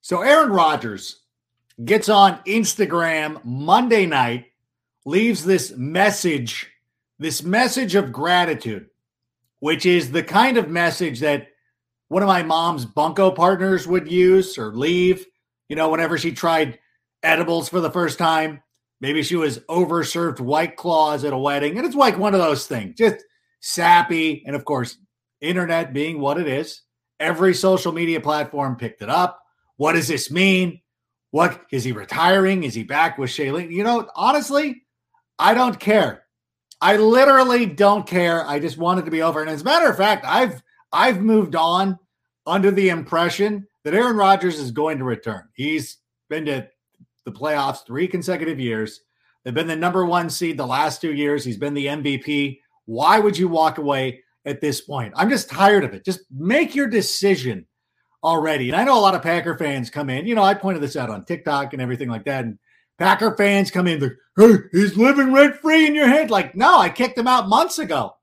So Aaron Rodgers gets on Instagram Monday night, leaves this message, this message of gratitude, which is the kind of message that one of my mom's bunco partners would use or leave, you know, whenever she tried edibles for the first time. Maybe she was overserved white claws at a wedding. And it's like one of those things, just sappy. And of course, internet being what it is, every social media platform picked it up. What does this mean? What is he retiring? Is he back with Shailene? You know, honestly, I don't care. I literally don't care. I just want it to be over. And as a matter of fact, I've I've moved on under the impression that Aaron Rodgers is going to return. He's been to the playoffs three consecutive years. They've been the number one seed the last two years. He's been the MVP. Why would you walk away at this point? I'm just tired of it. Just make your decision already. And I know a lot of Packer fans come in. You know, I pointed this out on TikTok and everything like that. And Packer fans come in, like, hey, he's living rent free in your head. Like, no, I kicked him out months ago.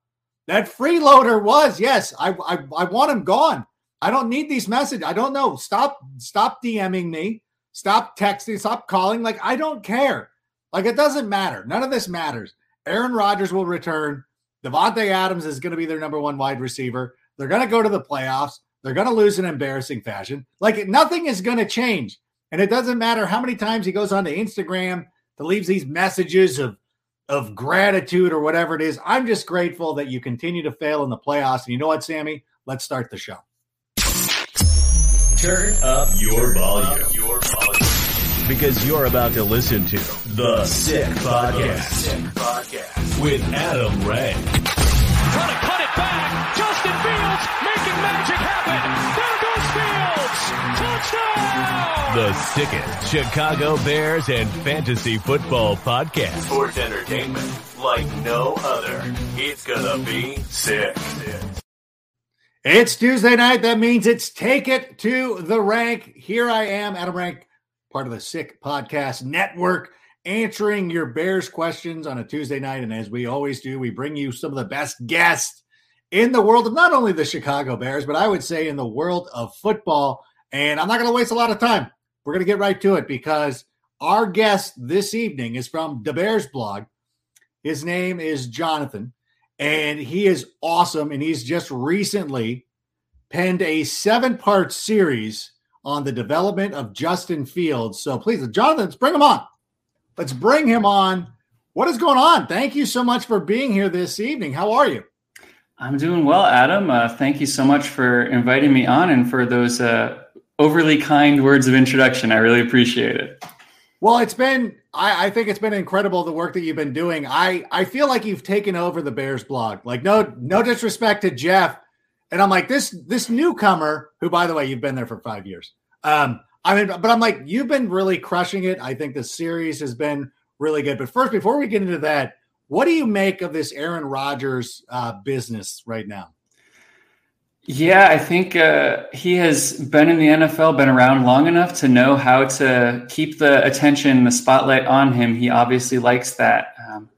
That freeloader was, yes, I, I, I want him gone. I don't need these messages. I don't know. Stop, stop DMing me. Stop texting. Stop calling. Like, I don't care. Like, it doesn't matter. None of this matters. Aaron Rodgers will return. Davante Adams is going to be their number one wide receiver. They're going to go to the playoffs. They're going to lose in embarrassing fashion. Like, nothing is going to change. And it doesn't matter how many times he goes on onto Instagram to leaves these messages of of gratitude or whatever it is. I'm just grateful that you continue to fail in the playoffs. And you know what, Sammy? Let's start the show. Turn up your volume. Your volume. Because you're about to listen to The Sick Podcast, Sick Podcast. with Adam Rank. Trying to cut it back. Justin Fields making magic happen. There goes Fields. Touchdown. The sickest Chicago Bears and fantasy football podcast. Sports entertainment like no other. It's gonna be sick. It's Tuesday night. That means it's Take It to the Rank. Here I am, Adam Rank, part of the Sick Podcast Network, answering your Bears questions on a Tuesday night. And as we always do, we bring you some of the best guests in the world of not only the Chicago Bears, but I would say in the world of football. And I'm not going to waste a lot of time. We're going to get right to it because our guest this evening is from the Bears blog. His name is Jonathan and he is awesome. And he's just recently penned a seven part series on the development of Justin Fields. So please, Jonathan, let's bring him on. Let's bring him on. What is going on? Thank you so much for being here this evening. How are you? I'm doing well, Adam. Uh, thank you so much for inviting me on and for those uh, overly kind words of introduction. I really appreciate it. Well, it's been I, I, think it's been incredible the work that you've been doing. I I feel like you've taken over the Bears blog. Like no no disrespect to Jeff, and I'm like this this newcomer who, by the way, you've been there for five years. Um, I mean, but I'm like you've been really crushing it. I think the series has been really good. But first, before we get into that, what do you make of this Aaron Rodgers uh, business right now? Yeah, I think uh, he has been in the NFL, been around long enough to know how to keep the attention, the spotlight on him. He obviously likes that. Um,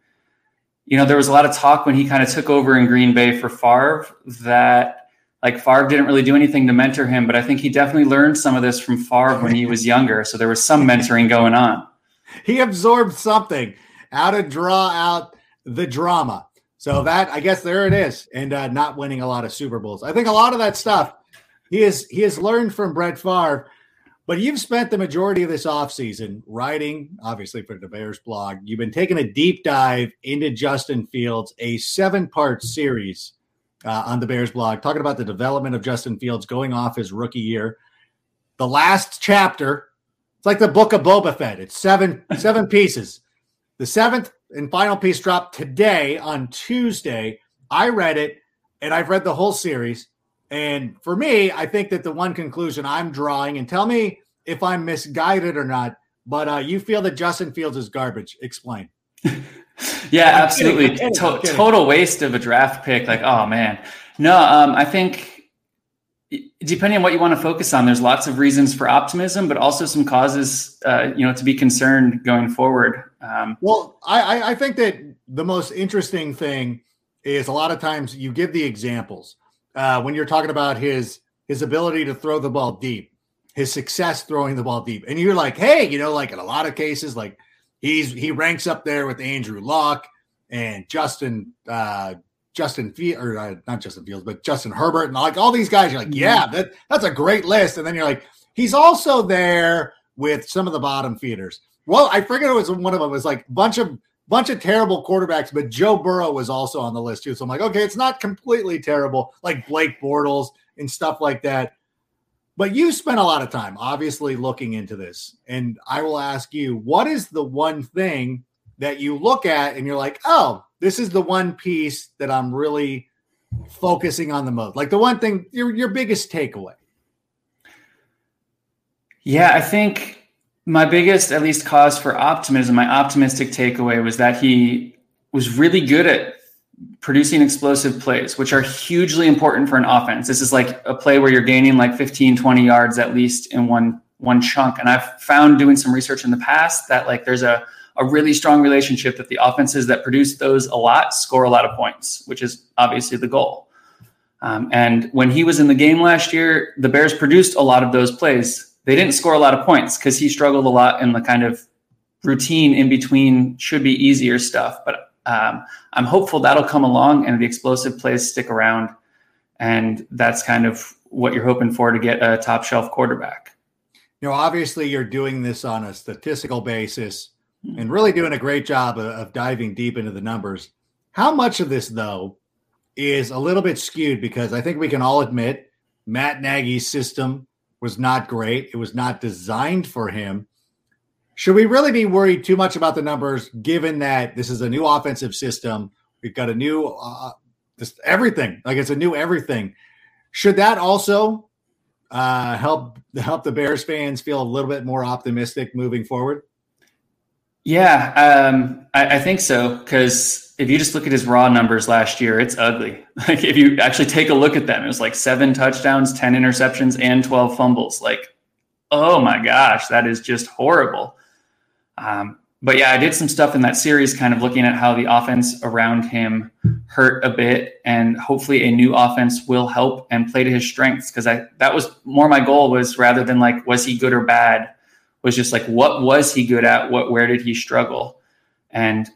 you know, there was a lot of talk when he kind of took over in Green Bay for Favre that like Favre didn't really do anything to mentor him, but I think he definitely learned some of this from Favre when he was younger. So there was some mentoring going on. He absorbed something how to draw out the drama. So that I guess there it is, and uh, not winning a lot of Super Bowls. I think a lot of that stuff he is he has learned from Brett Favre, but you've spent the majority of this offseason writing, obviously for the Bears blog. You've been taking a deep dive into Justin Fields, a seven-part series uh, on the Bears blog, talking about the development of Justin Fields going off his rookie year. The last chapter, it's like the book of Boba Fett. It's seven seven pieces. The seventh and final piece dropped today on Tuesday. I read it, and I've read the whole series. And for me, I think that the one conclusion I'm drawing, and tell me if I'm misguided or not, but uh, you feel that Justin Fields is garbage. Explain. yeah, absolutely. To- total waste of a draft pick. Like, oh man. No, um, I think depending on what you want to focus on, there's lots of reasons for optimism, but also some causes, uh, you know, to be concerned going forward. Um, well, I, I think that the most interesting thing is a lot of times you give the examples uh, when you're talking about his his ability to throw the ball deep, his success throwing the ball deep, and you're like, hey, you know, like in a lot of cases, like he's he ranks up there with Andrew Luck and Justin uh, Justin Fields, or uh, not Justin Fields, but Justin Herbert and like all these guys. You're like, yeah, that that's a great list, and then you're like, he's also there with some of the bottom feeders. Well, I forget it was one of them. It was like a bunch of bunch of terrible quarterbacks, but Joe Burrow was also on the list too. So I'm like, okay, it's not completely terrible, like Blake Bortles and stuff like that. But you spent a lot of time obviously looking into this. And I will ask you, what is the one thing that you look at and you're like, oh, this is the one piece that I'm really focusing on the most? Like the one thing, your your biggest takeaway. Yeah, I think my biggest, at least, cause for optimism, my optimistic takeaway was that he was really good at producing explosive plays, which are hugely important for an offense. This is like a play where you're gaining like 15, 20 yards at least in one one chunk. And I've found doing some research in the past that like there's a a really strong relationship that the offenses that produce those a lot score a lot of points, which is obviously the goal. Um, and when he was in the game last year, the Bears produced a lot of those plays they didn't score a lot of points because he struggled a lot in the kind of routine in between should be easier stuff. But um, I'm hopeful that'll come along and the explosive plays stick around. And that's kind of what you're hoping for to get a top shelf quarterback. You know, obviously, you're doing this on a statistical basis and really doing a great job of, diving deep into the numbers. How much of this, though, is a little bit skewed because I think we can all admit Matt Nagy's system was not great. It was not designed for him. Should we really be worried too much about the numbers, given that this is a new offensive system? We've got a new, uh, just everything. Like it's a new everything. Should that also uh, help help the Bears fans feel a little bit more optimistic moving forward? Yeah, um, I, I, think so. Because if you just look at his raw numbers last year, it's ugly. Like if you actually take a look at them, it was like seven touchdowns, ten interceptions, and twelve fumbles. Like, oh my gosh, that is just horrible. Um, but yeah, I did some stuff in that series, kind of looking at how the offense around him hurt a bit, and hopefully a new offense will help and play to his strengths. Because I that was more my goal was rather than like was he good or bad was just like what was he good at? What where did he struggle? And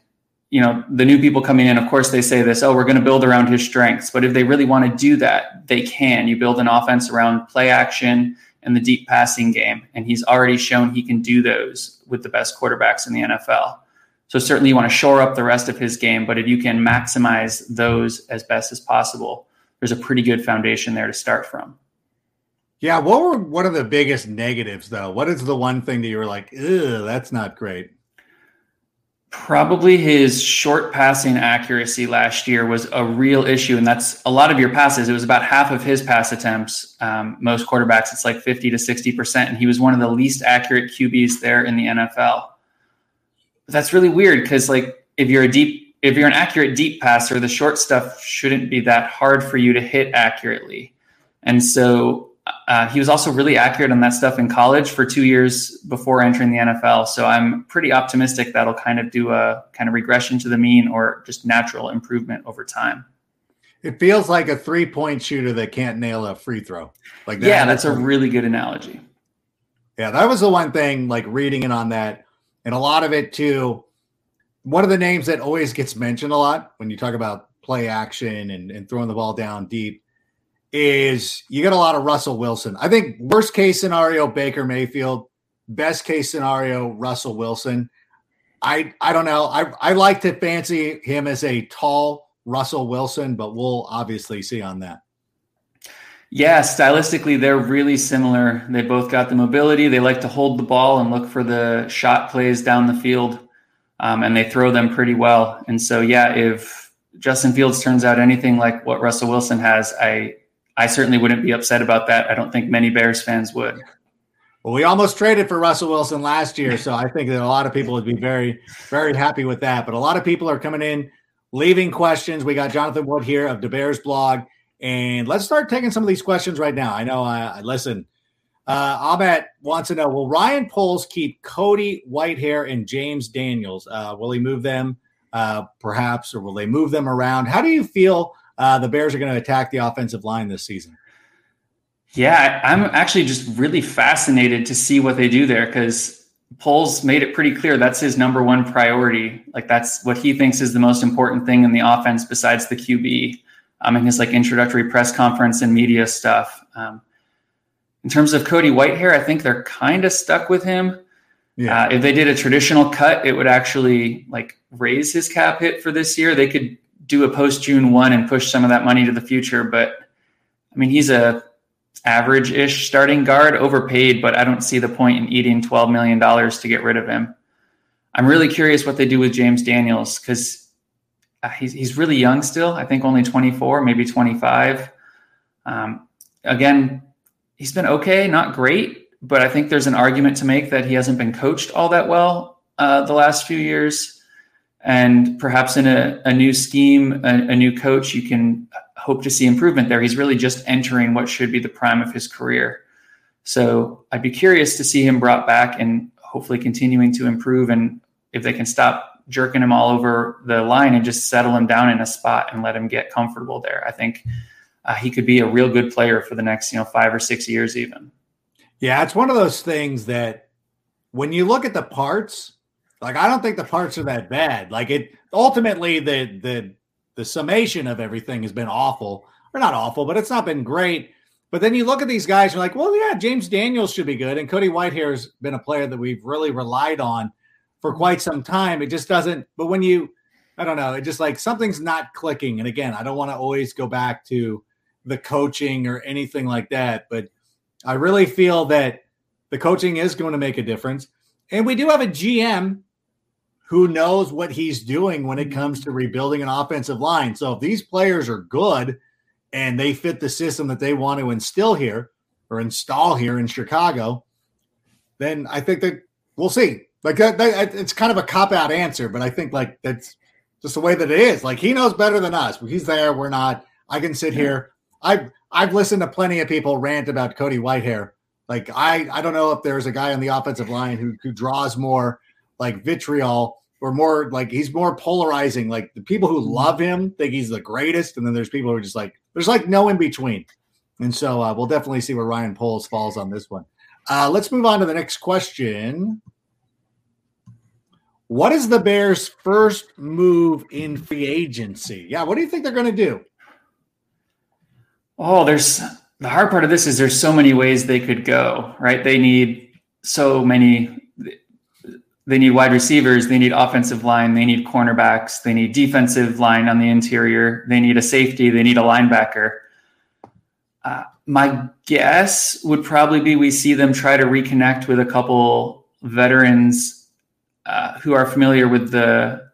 you know the new people coming in of course they say this oh we're going to build around his strengths. But if they really want to do that they can. You build an offense around play action and the deep passing game and he's already shown he can do those with the best quarterbacks in the NFL so certainly you want to shore up the rest of his game but if you can maximize those as best as possible there's a pretty good foundation there to start from yeah, what were one of the biggest negatives though? What is the one thing that you were like, "Ew, that's not great"? Probably his short passing accuracy last year was a real issue, and that's a lot of your passes. It was about half of his pass attempts. Um, most quarterbacks, it's like fifty to sixty percent, and he was one of the least accurate QBs there in the NFL. But that's really weird because, like, if you're a deep, if you're an accurate deep passer, the short stuff shouldn't be that hard for you to hit accurately. And so uh, he was also really accurate on that stuff in college for two years before entering the NFL. So I'm pretty optimistic that'll kind of do a kind of regression to the mean or just natural improvement over time. It feels like a three point shooter that can't nail a free throw. Like that. yeah, that's a really good analogy. Yeah, that was the one thing. Like reading it on that, and a lot of it too. One of the names that always gets mentioned a lot when you talk about play action and, and throwing the ball down deep is you get a lot of Russell Wilson. I think worst case scenario Baker Mayfield, best case scenario Russell Wilson. I I don't know. I I like to fancy him as a tall Russell Wilson, but we'll obviously see on that. Yeah, stylistically, they're really similar. They both got the mobility. They like to hold the ball and look for the shot plays down the field, um, and they throw them pretty well. And so, yeah, if Justin Fields turns out anything like what Russell Wilson has, I I certainly wouldn't be upset about that. I don't think many Bears fans would. Well, we almost traded for Russell Wilson last year, so I think that a lot of people would be very, very happy with that. But a lot of people are coming in, leaving questions. We got Jonathan Wood here of the Bears blog, and let's start taking some of these questions right now. I know. I uh, listen. Uh, Ahmet wants to know: Will Ryan Poles keep Cody Whitehair and James Daniels? Uh, will he move them, uh, perhaps, or will they move them around? How do you feel uh, the Bears are going to attack the offensive line this season? Yeah, I'm actually just really fascinated to see what they do there because Poles made it pretty clear that's his number one priority. Like that's what he thinks is the most important thing in the offense besides the QB. Um, in his like introductory press conference and media stuff. Um, in terms of Cody Whitehair, I think they're kind of stuck with him. Yeah. Uh, if they did a traditional cut, it would actually like raise his cap hit for this year. They could do a post June one and push some of that money to the future. But I mean, he's a average ish starting guard, overpaid, but I don't see the point in eating $12 million to get rid of him. I'm really curious what they do with James Daniels because uh, he's, he's really young still. I think only 24, maybe 25. Um, again, he's been okay, not great, but I think there's an argument to make that he hasn't been coached all that well uh, the last few years. And perhaps in a, a new scheme, a, a new coach, you can hope to see improvement there. He's really just entering what should be the prime of his career. So I'd be curious to see him brought back and hopefully continuing to improve. And if they can stop jerking him all over the line and just settle him down in a spot and let him get comfortable there, I think uh, he could be a real good player for the next, you know, five or six years, even. Yeah, it's one of those things that when you look at the parts, like I don't think the parts are that bad. Like it ultimately the the the summation of everything has been awful, or not awful, but it's not been great. But then you look at these guys, you're like, well, yeah, James Daniels should be good, and Cody Whitehair has been a player that we've really relied on for mm-hmm. quite some time. It just doesn't. But when you, I don't know, it just like something's not clicking. And again, I don't want to always go back to the coaching or anything like that, but I really feel that the coaching is going to make a difference. And we do have a GM who knows what he's doing when it mm-hmm. comes to rebuilding an offensive line. So if these players are good and they fit the system that they want to instill here or install here in Chicago, then I think that we'll see. Like that, that it's kind of a cop out answer, but I think like that's just the way that it is. Like he knows better than us. He's there, we're not. I can sit here. I've I've listened to plenty of people rant about Cody Whitehair. Like I I don't know if there's a guy on the offensive line who who draws more like vitriol or more like he's more polarizing. Like the people who love him think he's the greatest, and then there's people who are just like there's like no in between. And so uh, we'll definitely see where Ryan Poles falls on this one. Uh, let's move on to the next question. What is the Bears' first move in free agency? Yeah, what do you think they're going to do? Oh, there's the hard part of this is there's so many ways they could go, right? They need so many they need wide receivers, they need offensive line, they need cornerbacks, they need defensive line on the interior, they need a safety, they need a linebacker. Uh, my guess would probably be we see them try to reconnect with a couple veterans uh, who are familiar with the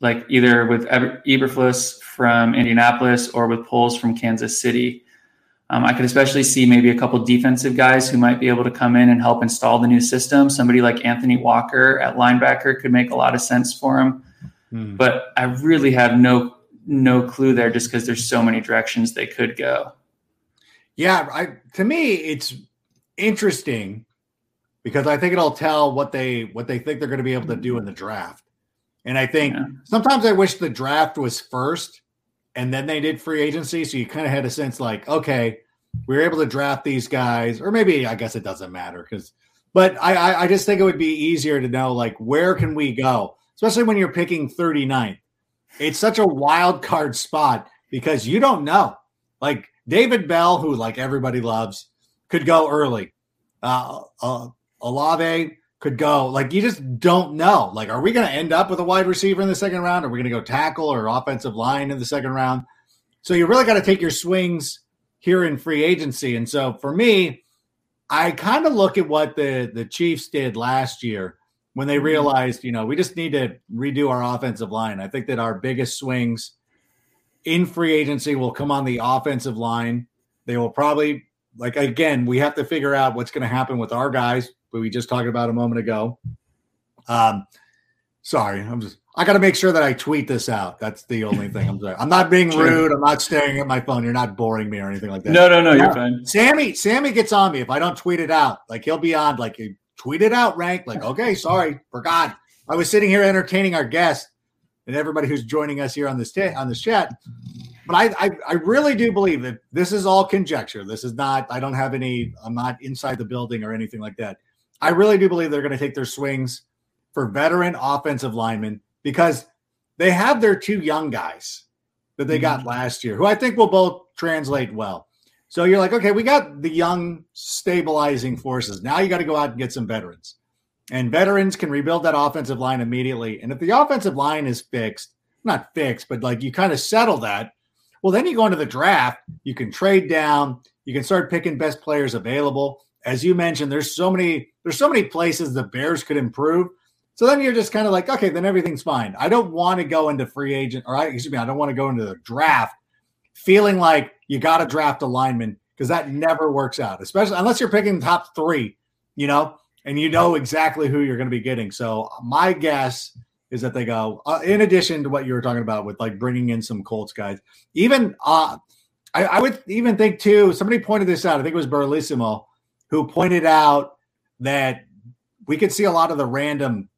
like either with Eberflus from Indianapolis or with Poles from Kansas City. Um, I could especially see maybe a couple defensive guys who might be able to come in and help install the new system. Somebody like Anthony Walker at linebacker could make a lot of sense for him. Hmm. But I really have no no clue there, just because there's so many directions they could go. Yeah, I, to me, it's interesting because I think it'll tell what they what they think they're going to be able to do in the draft. And I think yeah. sometimes I wish the draft was first and then they did free agency. So you kind of had a sense like, okay, we were able to draft these guys, or maybe I guess it doesn't matter because, but I, I just think it would be easier to know like where can we go, especially when you're picking 39th. It's such a wild card spot because you don't know. Like David Bell, who like everybody loves, could go early. Uh, uh, Olave could go. Like you just don't know. Like, are we going to end up with a wide receiver in the second round? Are we going to go tackle or offensive line in the second round? So you really got to take your swings here in free agency. And so for me, I kind of look at what the the Chiefs did last year when they mm-hmm. realized, you know, we just need to redo our offensive line. I think that our biggest swings in free agency will come on the offensive line. They will probably like again, we have to figure out what's going to happen with our guys, but we just talked about a moment ago. Um, sorry, I'm just I got to make sure that I tweet this out. That's the only thing I'm sorry. I'm not being rude. I'm not staring at my phone. You're not boring me or anything like that. No, no, no, you're fine. Sammy, Sammy gets on me if I don't tweet it out. Like he'll be on, like tweet it out, rank. Like, okay, sorry, forgot. I was sitting here entertaining our guest and everybody who's joining us here on this t- on this chat. But I, I, I really do believe that this is all conjecture. This is not. I don't have any. I'm not inside the building or anything like that. I really do believe they're going to take their swings for veteran offensive linemen because they have their two young guys that they got mm-hmm. last year, who I think will both translate well. So you're like, okay, we got the young stabilizing forces. Now you got to go out and get some veterans. And veterans can rebuild that offensive line immediately. And if the offensive line is fixed, not fixed, but like you kind of settle that, well, then you go into the draft, you can trade down, you can start picking best players available. As you mentioned, there's so many, there's so many places the Bears could improve. So then you're just kind of like, okay, then everything's fine. I don't want to go into free agent, or I, excuse me, I don't want to go into the draft feeling like you got to draft a lineman because that never works out, especially unless you're picking top three, you know, and you know exactly who you're going to be getting. So my guess is that they go, uh, in addition to what you were talking about with like bringing in some Colts guys, even uh, I, I would even think too, somebody pointed this out. I think it was Berlissimo who pointed out that we could see a lot of the random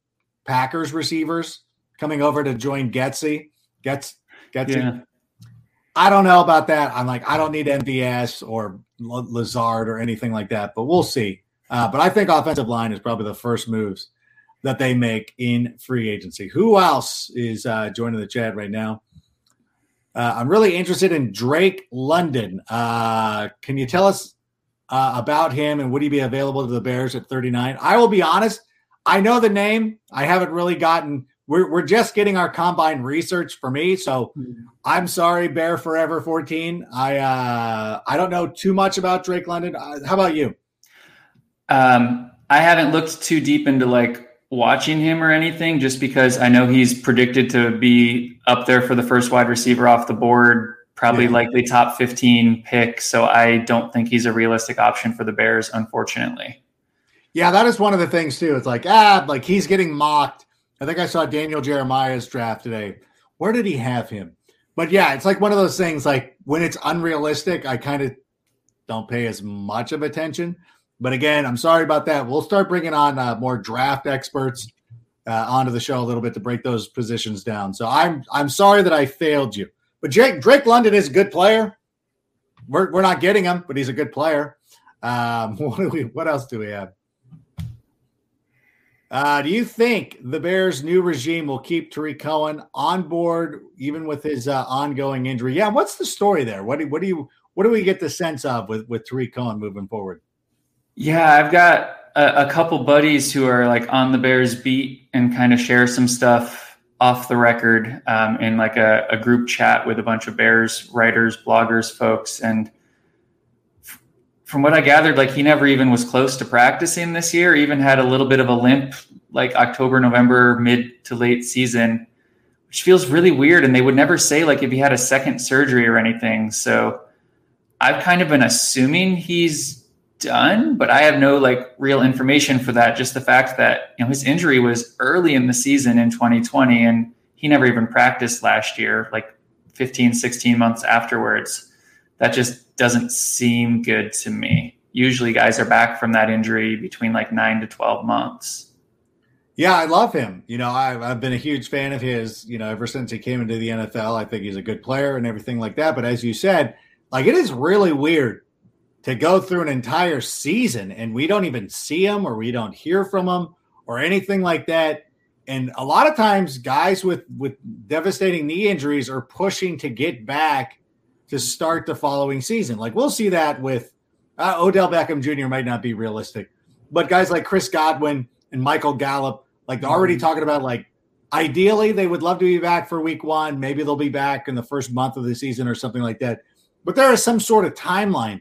Packers receivers coming over to join Getsy. Gets Getsy. Yeah. I don't know about that. I'm like, I don't need MVS or Lazard or anything like that, but we'll see. Uh, but I think offensive line is probably the first moves that they make in free agency. Who else is uh, joining the chat right now? Uh, I'm really interested in Drake London. Uh, can you tell us uh, about him and would he be available to the Bears at 39? I will be honest. I know the name. I haven't really gotten. We're we're just getting our combine research for me, so I'm sorry, Bear Forever 14. I uh, I don't know too much about Drake London. Uh, how about you? Um, I haven't looked too deep into like watching him or anything, just because I know he's predicted to be up there for the first wide receiver off the board, probably yeah. likely top 15 pick. So I don't think he's a realistic option for the Bears, unfortunately. Yeah, that is one of the things too. It's like ah, like he's getting mocked. I think I saw Daniel Jeremiah's draft today. Where did he have him? But yeah, it's like one of those things. Like when it's unrealistic, I kind of don't pay as much of attention. But again, I'm sorry about that. We'll start bringing on uh, more draft experts uh, onto the show a little bit to break those positions down. So I'm I'm sorry that I failed you. But Drake Drake London is a good player. We're we're not getting him, but he's a good player. Um, what do we? What else do we have? Uh, do you think the Bears' new regime will keep Tarik Cohen on board, even with his uh, ongoing injury? Yeah, what's the story there? What do what do you what do we get the sense of with with Tarik Cohen moving forward? Yeah, I've got a, a couple buddies who are like on the Bears beat and kind of share some stuff off the record um, in like a, a group chat with a bunch of Bears writers, bloggers, folks, and from what I gathered, like he never even was close to practicing this year, even had a little bit of a limp like October, November, mid to late season, which feels really weird. And they would never say like if he had a second surgery or anything. So I've kind of been assuming he's done, but I have no like real information for that. Just the fact that you know his injury was early in the season in 2020 and he never even practiced last year, like 15, 16 months afterwards. That just doesn't seem good to me. Usually, guys are back from that injury between like nine to 12 months. Yeah, I love him. You know, I've, I've been a huge fan of his, you know, ever since he came into the NFL. I think he's a good player and everything like that. But as you said, like it is really weird to go through an entire season and we don't even see them or we don't hear from them or anything like that. And a lot of times guys with with devastating knee injuries are pushing to get back to start the following season. Like we'll see that with uh, Odell Beckham Jr. might not be realistic, but guys like Chris Godwin and Michael Gallup, like they're already talking about like ideally they would love to be back for week one. Maybe they'll be back in the first month of the season or something like that. But there is some sort of timeline.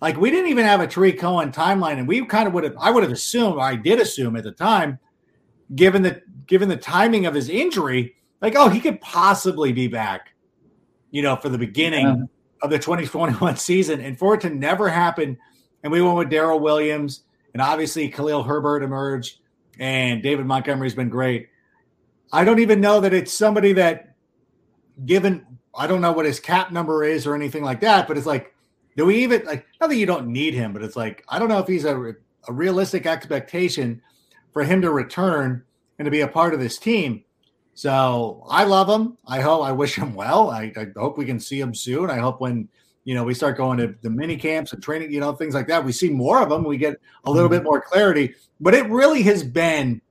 Like we didn't even have a Tarik Cohen timeline, and we kind of would have I would have assumed, or I did assume at the time, given the given the timing of his injury, like, oh, he could possibly be back, you know, for the beginning yeah. of the 2021 season. And for it to never happen, and we went with Daryl Williams, and obviously Khalil Herbert emerged, and David Montgomery's been great. I don't even know that it's somebody that, given, I don't know what his cap number is or anything like that, but it's like, do we even, like, not that you don't need him, but it's like, I don't know if he's a, a realistic expectation for him to return and to be a part of this team. So I love him. I hope I wish him well. I, I, hope we can see him soon. I hope when you know we start going to the mini camps and training, you know, things like that, we see more of them. We get a little bit mm-hmm. more clarity. But it really has been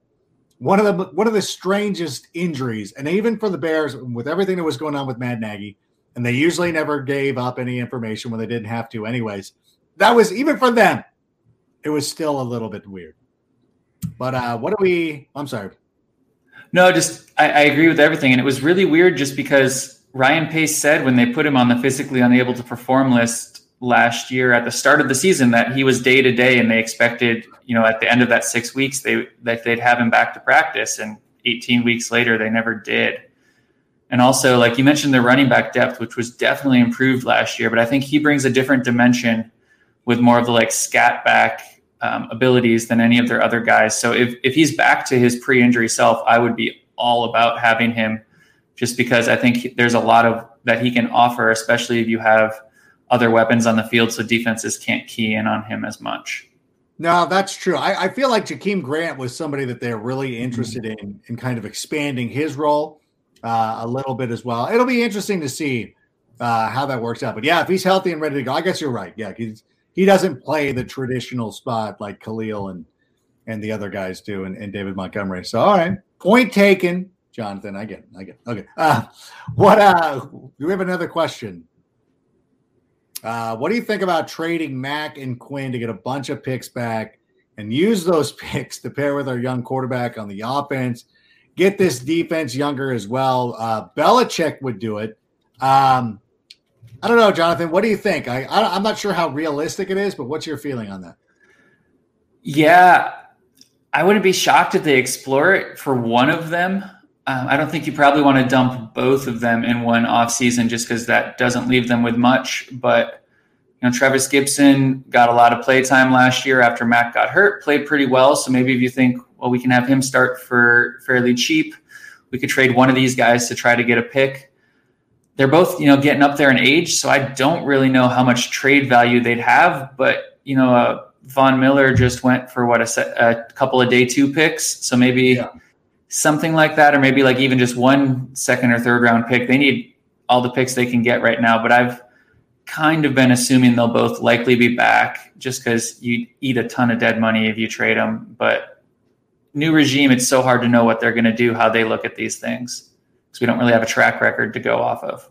one of the one of the strangest injuries, and even for the Bears, with everything that was going on with Matt Nagy, and they usually never gave up any information when they didn't have to, anyways. That was even for them. It was still a little bit weird. But uh, what do we? I'm sorry. No, just I, I, agree with everything, and it was really weird just because Ryan Pace said when they put him on the physically unable to perform list last year at the start of the season that he was day to day, and they expected you know at the end of that six weeks they that they'd have him back to practice, and 18 weeks later they never did. And also, like you mentioned, the running back depth, which was definitely improved last year, but I think he brings a different dimension with more of the like scat back um, abilities than any of their other guys. So if if he's back to his pre-injury self, I would be all about having him, just because I think there's a lot of that he can offer, especially if you have other weapons on the field, so defenses can't key in on him as much. No, that's true. I, I feel like Jakeem Grant was somebody that they're really interested mm-hmm. in in kind of expanding his role uh, a little bit as well. It'll be interesting to see uh, how that works out. But yeah, if he's healthy and ready to go, I guess you're right. Yeah, he's he doesn't play the traditional spot like Khalil and and the other guys do, and, and David Montgomery. So, all right, point taken, Jonathan. I get, it, I get. It. Okay, uh, what? Uh, do we have another question? Uh, what do you think about trading Mack and Quinn to get a bunch of picks back and use those picks to pair with our young quarterback on the offense? Get this defense younger as well. Uh, Belichick would do it. Um, I don't know, Jonathan. What do you think? I, I am not sure how realistic it is, but what's your feeling on that? Yeah, I wouldn't be shocked if they explore it for one of them. Um, I don't think you probably want to dump both of them in one off season just because that doesn't leave them with much. But you know, Trevis Gipson got a lot of play time last year after Mack got hurt, played pretty well. So maybe if you think, well, we can have him start for fairly cheap, we could trade one of these guys to try to get a pick they're both you know getting up there in age, so I don't really know how much trade value they'd have. But you know, uh, Von Miller just went for what a, set, a couple of day two picks, so maybe yeah. something like that, or maybe like even just one second or third round pick. They need all the picks they can get right now, but I've kind of been assuming they'll both likely be back just because you eat a ton of dead money if you trade them. But new regime, it's so hard to know what they're going to do, how they look at these things because we don't really have a track record to go off of.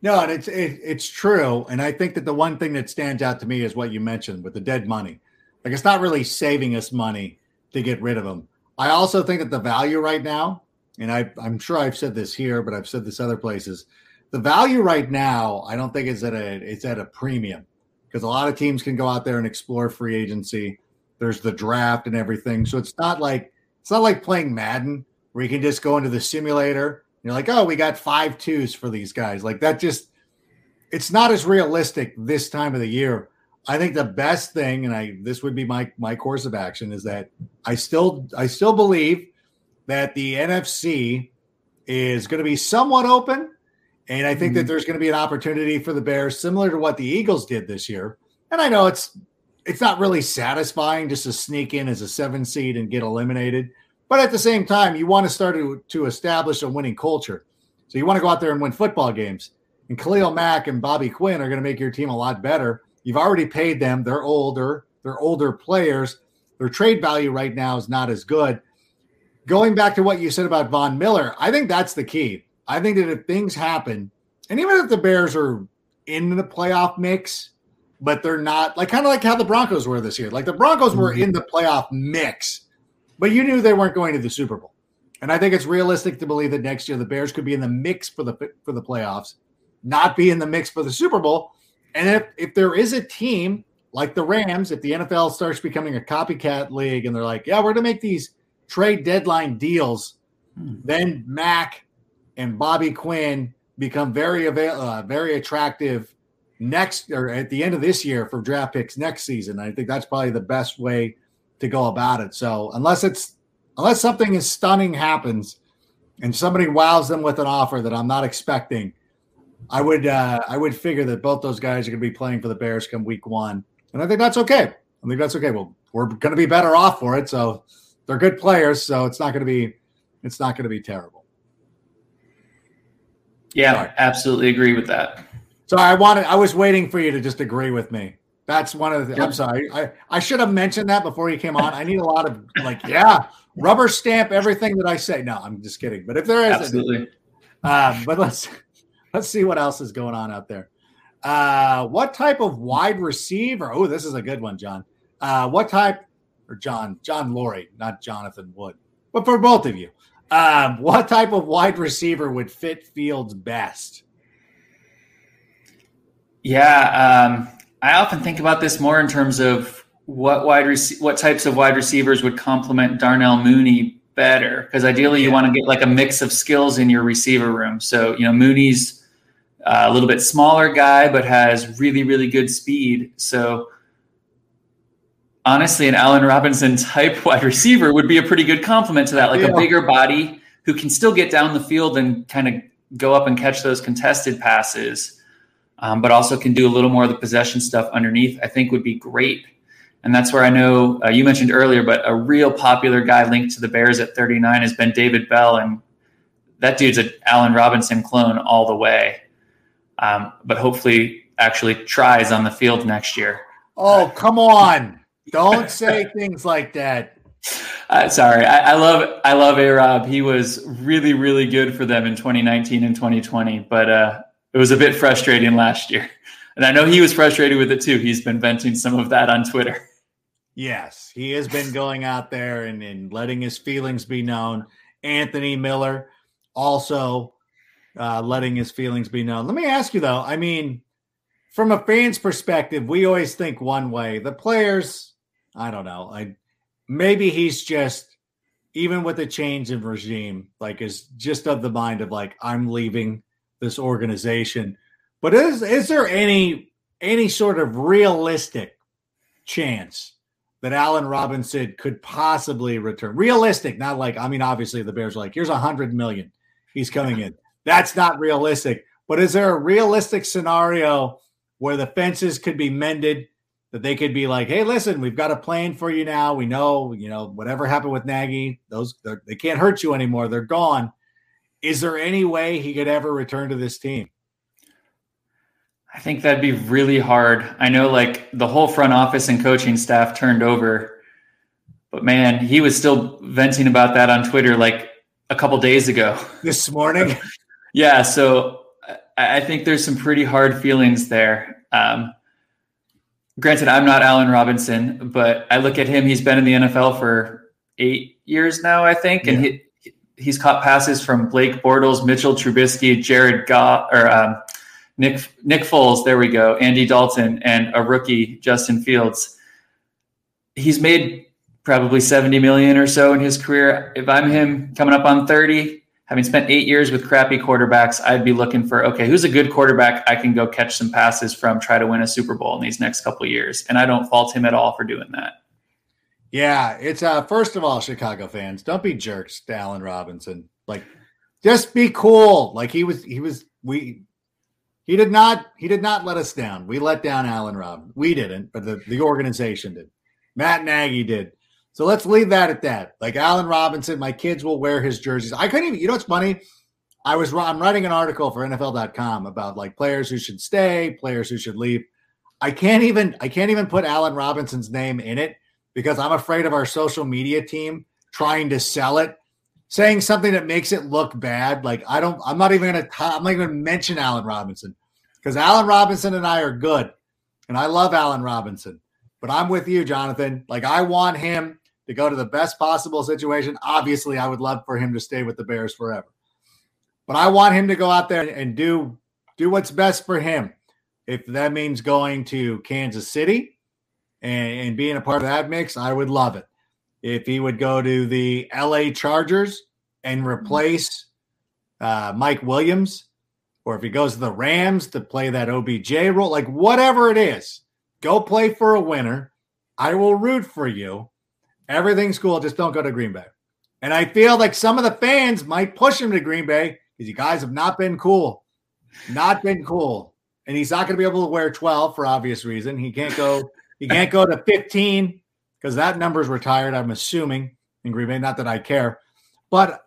No, and it's it, it's true, and I think that the one thing that stands out to me is what you mentioned with the dead money. Like it's not really saving us money to get rid of them. I also think that the value right now, and I, I'm sure I've said this here, but I've said this other places. The value right now, I don't think is at a it's at a premium because a lot of teams can go out there and explore free agency. There's the draft and everything, so it's not like it's not like playing Madden where you can just go into the simulator you're like, oh, we got five twos for these guys. Like that just it's not as realistic this time of the year. I think the best thing, and I this would be my my course of action, is that I still I still believe that the NFC is going to be somewhat open. And I think mm-hmm. that there's going to be an opportunity for the Bears, similar to what the Eagles did this year. And I know it's it's not really satisfying just to sneak in as a seven seed and get eliminated. But at the same time, you want to start to, to establish a winning culture. So you want to go out there and win football games. And Khalil Mack and Bobby Quinn are going to make your team a lot better. You've already paid them. They're older. They're older players. Their trade value right now is not as good. Going back to what you said about Von Miller, I think that's the key. I think that if things happen, and even if the Bears are in the playoff mix, but they're not like kind of like how the Broncos were this year. Like the Broncos were in the playoff mix, but you knew they weren't going to the Super Bowl. And I think it's realistic to believe that next year the Bears could be in the mix for the for the playoffs, not be in the mix for the Super Bowl. And if if there is a team like the Rams, if the NFL starts becoming a copycat league and they're like, yeah, we're going to make these trade deadline deals, hmm. then Mack and Bobby Quinn become very avail- uh, very attractive next or at the end of this year for draft picks next season. I think that's probably the best way to go about it. So unless it's unless something is stunning happens and somebody wows them with an offer that I'm not expecting, I would uh, I would figure that both those guys are going to be playing for the Bears come week one, and I think that's okay. I think that's okay. Well, we're going to be better off for it, so they're good players, so it's not going to be it's not going to be terrible. Yeah, Sorry. absolutely agree with that. So I wanted I was waiting for you to just agree with me. That's one of the. Yep. I'm sorry. I, I should have mentioned that before you came on. I need a lot of like, yeah, rubber stamp everything that I say. No, I'm just kidding. But if there is, absolutely. Um, but let's let's see what else is going on out there. Uh, what type of wide receiver? Oh, this is a good one, John. Uh, what type or John John Laurie, not Jonathan Wood, but for both of you, um, what type of wide receiver would fit Fields best? Yeah, um, I often think about this more in terms of what wide rec- what types of wide receivers would complement Darnell Mooney better because ideally you want to get like a mix of skills in your receiver room. So you know Mooney's uh, a little bit smaller guy but has really really good speed. So honestly, an Allen Robinson type wide receiver would be a pretty good compliment to that, like yeah. a bigger body who can still get down the field and kind of go up and catch those contested passes um, but also can do a little more of the possession stuff underneath, I think would be great. And that's where I know uh, you mentioned earlier, but a real popular guy linked to the Bears at 39 has been David Bell. And that dude's an Allen Robinson clone all the way. Um, but hopefully actually tries on the field next year. Oh, come on. Don't say things like that. Uh, sorry, I, I, love I love A Rob. He was really really good for them in 2019 and 2020, but uh, it was a bit frustrating last year. And I know he was frustrated with it too. He's been venting some of that on Twitter. Yes, he has been going out there and, and letting his feelings be known. Anthony Miller also uh, letting his feelings be known. Let me ask you though, I mean, from a fan's perspective, we always think one way. The players, I don't know. I maybe he's just even with the change in regime, like is just of the mind of like, I'm leaving this organization. But is is there any any sort of realistic chance that Allen Robinson could possibly return? Realistic, not like I mean, obviously the Bears are like, here's a hundred million, he's coming in. That's not realistic. But is there a realistic scenario where the fences could be mended? That they could be like, hey, listen, we've got a plan for you now. We know, you know, whatever happened with Nagy, those they can't hurt you anymore. They're gone is there any way he could ever return to this team? I think that'd be really hard. I know like the whole front office and coaching staff turned over, but man, he was still venting about that on Twitter like a couple days ago. This morning? yeah. So I think there's some pretty hard feelings there. Um, granted, I'm not Allen Robinson, but I look at him, he's been in the NFL for eight years now, I think. And yeah. he, he's caught passes from Blake Bortles, Mitchell Trubisky, Jared Goff, or um, Nick Nick Foles. There we go. Andy Dalton and a rookie Justin Fields. He's made probably 70 million or so in his career. If I'm him coming up on 30, having spent eight years with crappy quarterbacks, I'd be looking for okay, who's a good quarterback I can go catch some passes from, try to win a Super Bowl in these next couple years. And I don't fault him at all for doing that. Yeah, it's uh first of all, Chicago fans, don't be jerks to Allen Robinson. Like just be cool. Like he was he was we he did not he did not let us down. We let down Allen Rob. We didn't, but the, the organization did. Matt Nagy did. So let's leave that at that. Like Allen Robinson, my kids will wear his jerseys. I couldn't even, you know what's funny? I was I'm writing an article for NFL.com about like players who should stay, players who should leave. I can't even I can't even put Allen Robinson's name in it because I'm afraid of our social media team trying to sell it, saying something that makes it look bad. Like I don't, I'm not even gonna, I'm not even gonna mention Allen Robinson. because Allen Robinson and I are good, and I love Allen Robinson. But I'm with you, Jonathan. Like I want him to go to the best possible situation. Obviously, I would love for him to stay with the Bears forever. But I want him to go out there and do do what's best for him. If that means going to Kansas City and, and being a part of that mix, I would love it. If he would go to the LA Chargers and replace uh, Mike Williams, or if he goes to the Rams to play that OBJ role, like whatever it is, go play for a winner. I will root for you. Everything's cool. Just don't go to Green Bay. And I feel like some of the fans might push him to Green Bay because you guys have not been cool. Not been cool. And he's not going to be able to wear 12 for obvious reason. He can't go, he can't go to 15 because that number's retired, I'm assuming, in Green Bay. Not that I care. But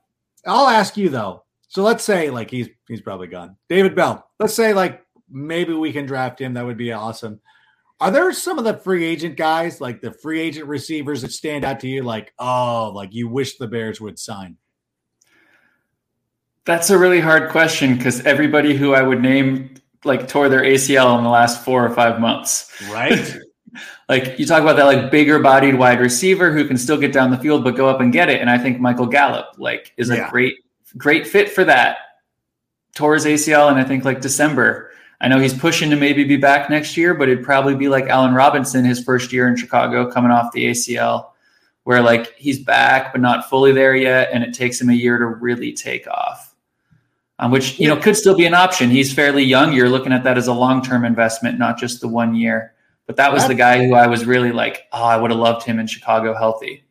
I'll ask you though. So let's say like he's he's probably gone. David Bell. Let's say like maybe we can draft him. That would be awesome. Are there some of the free agent guys, like the free agent receivers, that stand out to you? Like, oh, like you wish the Bears would sign. That's a really hard question because everybody who I would name like tore their ACL in the last four or five months. Right. like you talk about that like bigger bodied wide receiver who can still get down the field but go up and get it. And I think Michael Gallup like is yeah. a great, great fit for that. Tore his ACL and I think like December. I know he's pushing to maybe be back next year, but it'd probably be like Allen Robinson his first year in Chicago coming off the ACL, where like he's back but not fully there yet, and it takes him a year to really take off. Um, which you know could still be an option. He's fairly young. You're looking at that as a long term investment, not just the one year. But that was That's, the guy who I was really like, oh, I would have loved him in Chicago healthy.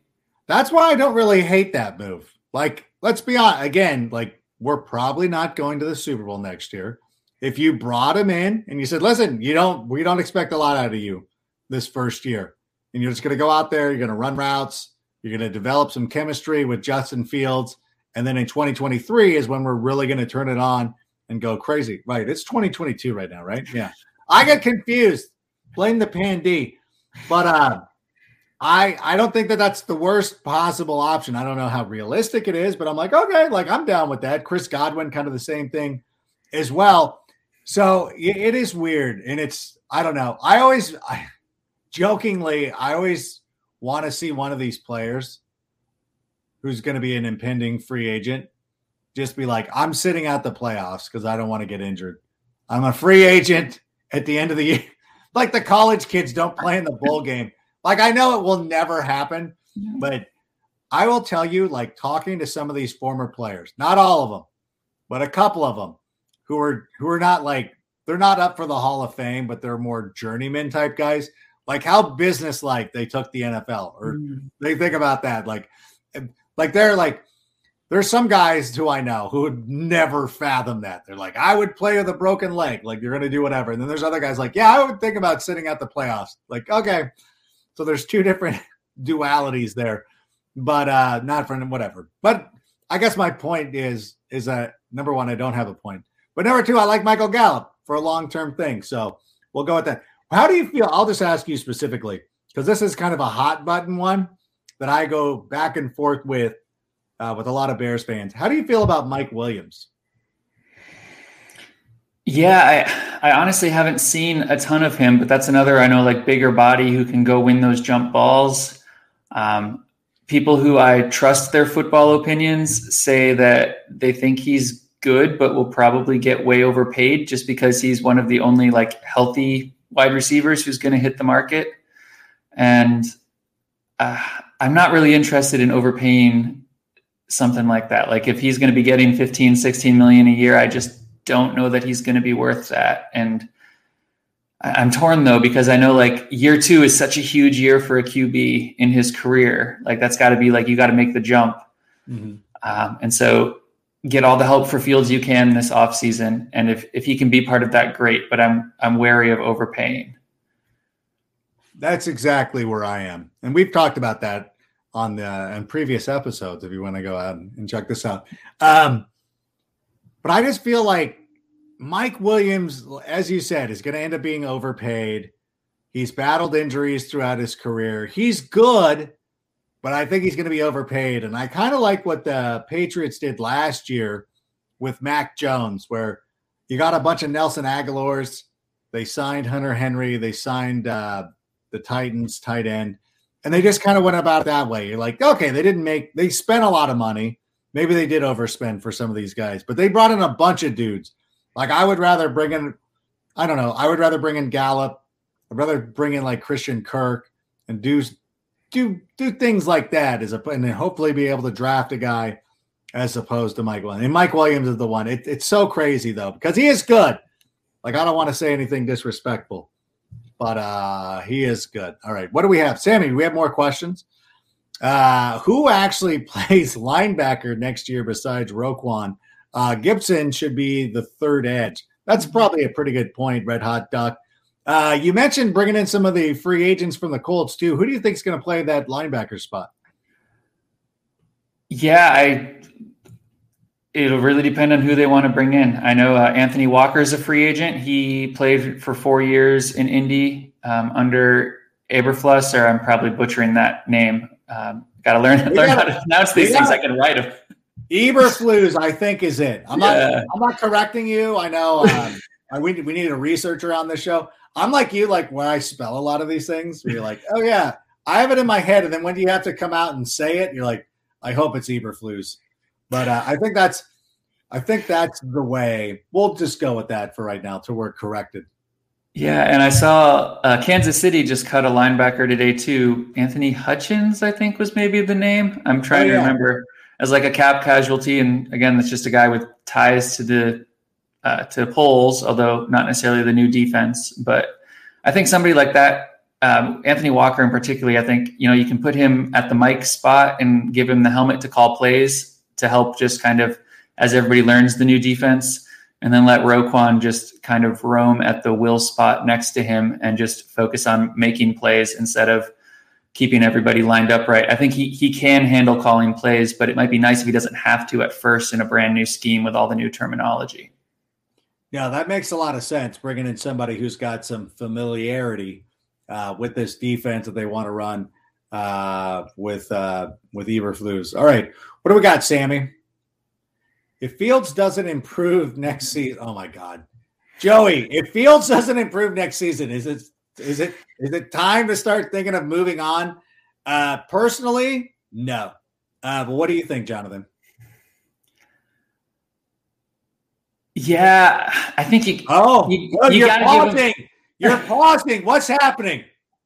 That's why I don't really hate that move. Like, let's be honest. Again, like we're probably not going to the Super Bowl next year if you brought him in and you said, listen, you don't, we don't expect a lot out of you this first year. And you're just going to go out there, you're going to run routes, you're going to develop some chemistry with Justin Fields. And then in 2023 is when we're really going to turn it on and go crazy. Right. It's 2022 right now, right? Yeah. I get confused. Blame the pandy. But uh, I I don't think that that's the worst possible option. I don't know how realistic it is, but I'm like, okay, like I'm down with that. Chris Godwin, kind of the same thing as well. So it is weird, and it's I don't know. I always, I, jokingly, I always want to see one of these players who's going to be an impending free agent just be like, I'm sitting out the playoffs because I don't want to get injured. I'm a free agent at the end of the year. like the college kids don't play in the bowl game. Like I know it will never happen, but I will tell you, like talking to some of these former players, not all of them, but a couple of them who are who are not like they're not up for the Hall of Fame, but they're more journeyman type guys. Like how business like they took the NFL, or mm. they think about that. Like, like they're like there's some guys who I know who would never fathom that. They're like, I would play with a broken leg. Like you're gonna do whatever. And then there's other guys like, yeah, I would think about sitting at the playoffs. Like, okay. So there's two different dualities there, but uh not for whatever. But I guess my point is is that number one, I don't have a point. But number two, I like Michael Gallup for a long term thing. So we'll go with that. How do you feel? I'll just ask you specifically because this is kind of a hot button one that I go back and forth with uh, with a lot of Bears fans. How do you feel about Mike Williams? Yeah, I I honestly haven't seen a ton of him, but that's another I know like bigger body who can go win those jump balls. Um, people who I trust their football opinions say that they think he's good, but will probably get way overpaid just because he's one of the only like healthy wide receivers who's going to hit the market. And uh, I'm not really interested in overpaying something like that. Like if he's going to be getting 15, 16 million a year, I just don't know that he's going to be worth that. And I'm torn though, because I know like year two is such a huge year for a QB in his career. Like that's got to be like, you got to make the jump. Mm-hmm. Um, and so get all the help for Fields you can this offseason. And if, if he can be part of that, great. But I'm I'm wary of overpaying. That's exactly where I am. And we've talked about that on the in previous episodes if you want to go out and check this out. Um, but I just feel like Mike Williams, as you said, is going to end up being overpaid. He's battled injuries throughout his career. He's good, but I think he's going to be overpaid. And I kind of like what the Patriots did last year with Mac Jones, where you got a bunch of Nelson Agholors. They signed Hunter Henry. They signed uh, the Titans tight end, and they just kind of went about it that way. You're like, okay, they didn't make. They spent a lot of money. Maybe they did overspend for some of these guys, but they brought in a bunch of dudes. Like I would rather bring in, I don't know, I would rather bring in Gallup. I'd rather bring in like Christian Kirk and do do do things like that as a and then hopefully be able to draft a guy as opposed to Mike Williams. And Mike Williams is the one. It, it's so crazy though because he is good. Like I don't want to say anything disrespectful, but uh he is good. All right, what do we have, Sammy? We have more questions? Uh, who actually plays linebacker next year besides Roquan? Uh, Gibson should be the third edge. That's probably a pretty good point, Red Hot Duck. Uh, you mentioned bringing in some of the free agents from the Colts too. Who do you think is going to play that linebacker spot? Yeah, I. It'll really depend on who they want to bring in. I know uh, Anthony Walker is a free agent. He played for four years in Indy um, under Eberflus, or I'm probably butchering that name. Um, Got to learn learn gotta, how to pronounce these things. Gotta, I can write them. Eberflus, I think, is it. I'm yeah. not. I'm not correcting you. I know. Um, we we need a researcher on this show. I'm like you, like when I spell a lot of these things, where you're like, oh yeah, I have it in my head, and then when do you have to come out and say it, you're like, I hope it's Eberflus. But uh, I think that's, I think that's the way. We'll just go with that for right now till we're corrected. Yeah, and I saw uh, Kansas City just cut a linebacker today too. Anthony Hitchens, I think, was maybe the name. I'm trying oh, yeah. to remember as like a cap casualty, and again, that's just a guy with ties to the uh, to Poles, although not necessarily the new defense. But I think somebody like that, um, Anthony Walker in particular, I think you know you can put him at the mic spot and give him the helmet to call plays to help just kind of as everybody learns the new defense and then let Roquan just kind of roam at the will spot next to him and just focus on making plays instead of keeping everybody lined up right. I think he he can handle calling plays, but it might be nice if he doesn't have to at first in a brand new scheme with all the new terminology. Yeah, that makes a lot of sense. Bringing in somebody who's got some familiarity uh, with this defense that they want to run uh, with uh, with Eberflus. All right, what do we got, Sammy? If Fields doesn't improve next season, oh my God, Joey, if Fields doesn't improve next season, is it is it is it time to start thinking of moving on? Uh, personally, no. Uh, but what do you think, Jonathan? Yeah, I think you. Oh, you, you you're pausing. Him... You're pausing. What's happening?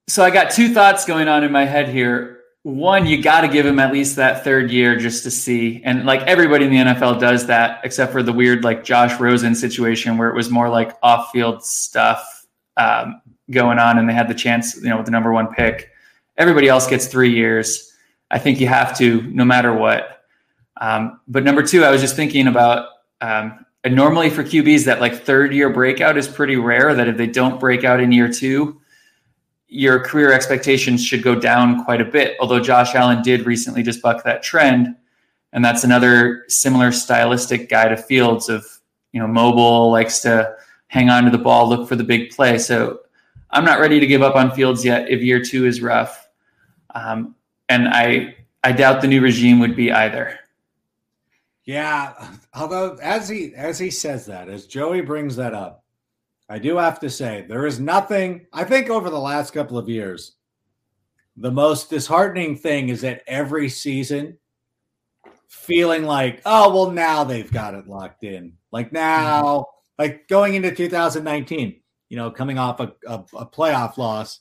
So I got two thoughts going on in my head here one, you got to give him at least that third year just to see. And like everybody in the NFL does that, except for the weird like Josh Rosen situation where it was more like off field stuff um, going on and they had the chance, you know, with the number one pick. Everybody else gets three years. I think you have to, no matter what. Um, but number two, I was just thinking about um, normally for QBs, that like third year breakout is pretty rare. That if they don't break out in year two, your career expectations should go down quite a bit. Although Josh Allen did recently just buck that trend. And that's another similar stylistic guy to Fields of, you know, mobile, likes to hang on to the ball, look for the big play. So I'm not ready to give up on Fields yet if year two is rough. Um, and I I doubt the new regime would be either. Yeah, although as he as he says that, as Joey brings that up, I do have to say, there is nothing, I think, over the last couple of years, the most disheartening thing is that every season, feeling like, oh, well, now they've got it locked in. Like now, mm-hmm. like going into 2019, you know, coming off a, a, a playoff loss,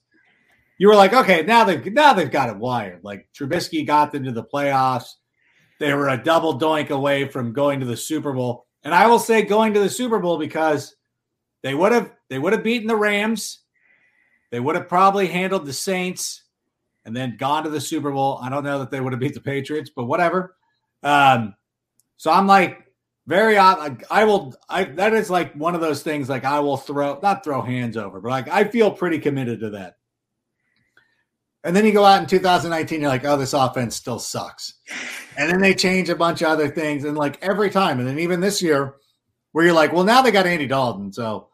you were like, okay, now they've now they've got it wired. Like Trubisky got them to the playoffs. They were a double doink away from going to the Super Bowl. And I will say going to the Super Bowl because they would have they would have beaten the Rams. They would have probably handled the Saints and then gone to the Super Bowl. I don't know that they would have beat the Patriots, but whatever. Um, so I'm like very I, I will I that is like one of those things like I will throw not throw hands over, but like I feel pretty committed to that. And then you go out in 2019, you're like, oh, this offense still sucks. And then they change a bunch of other things. And like every time, and then even this year, where you're like, well, now they got Andy Dalton, so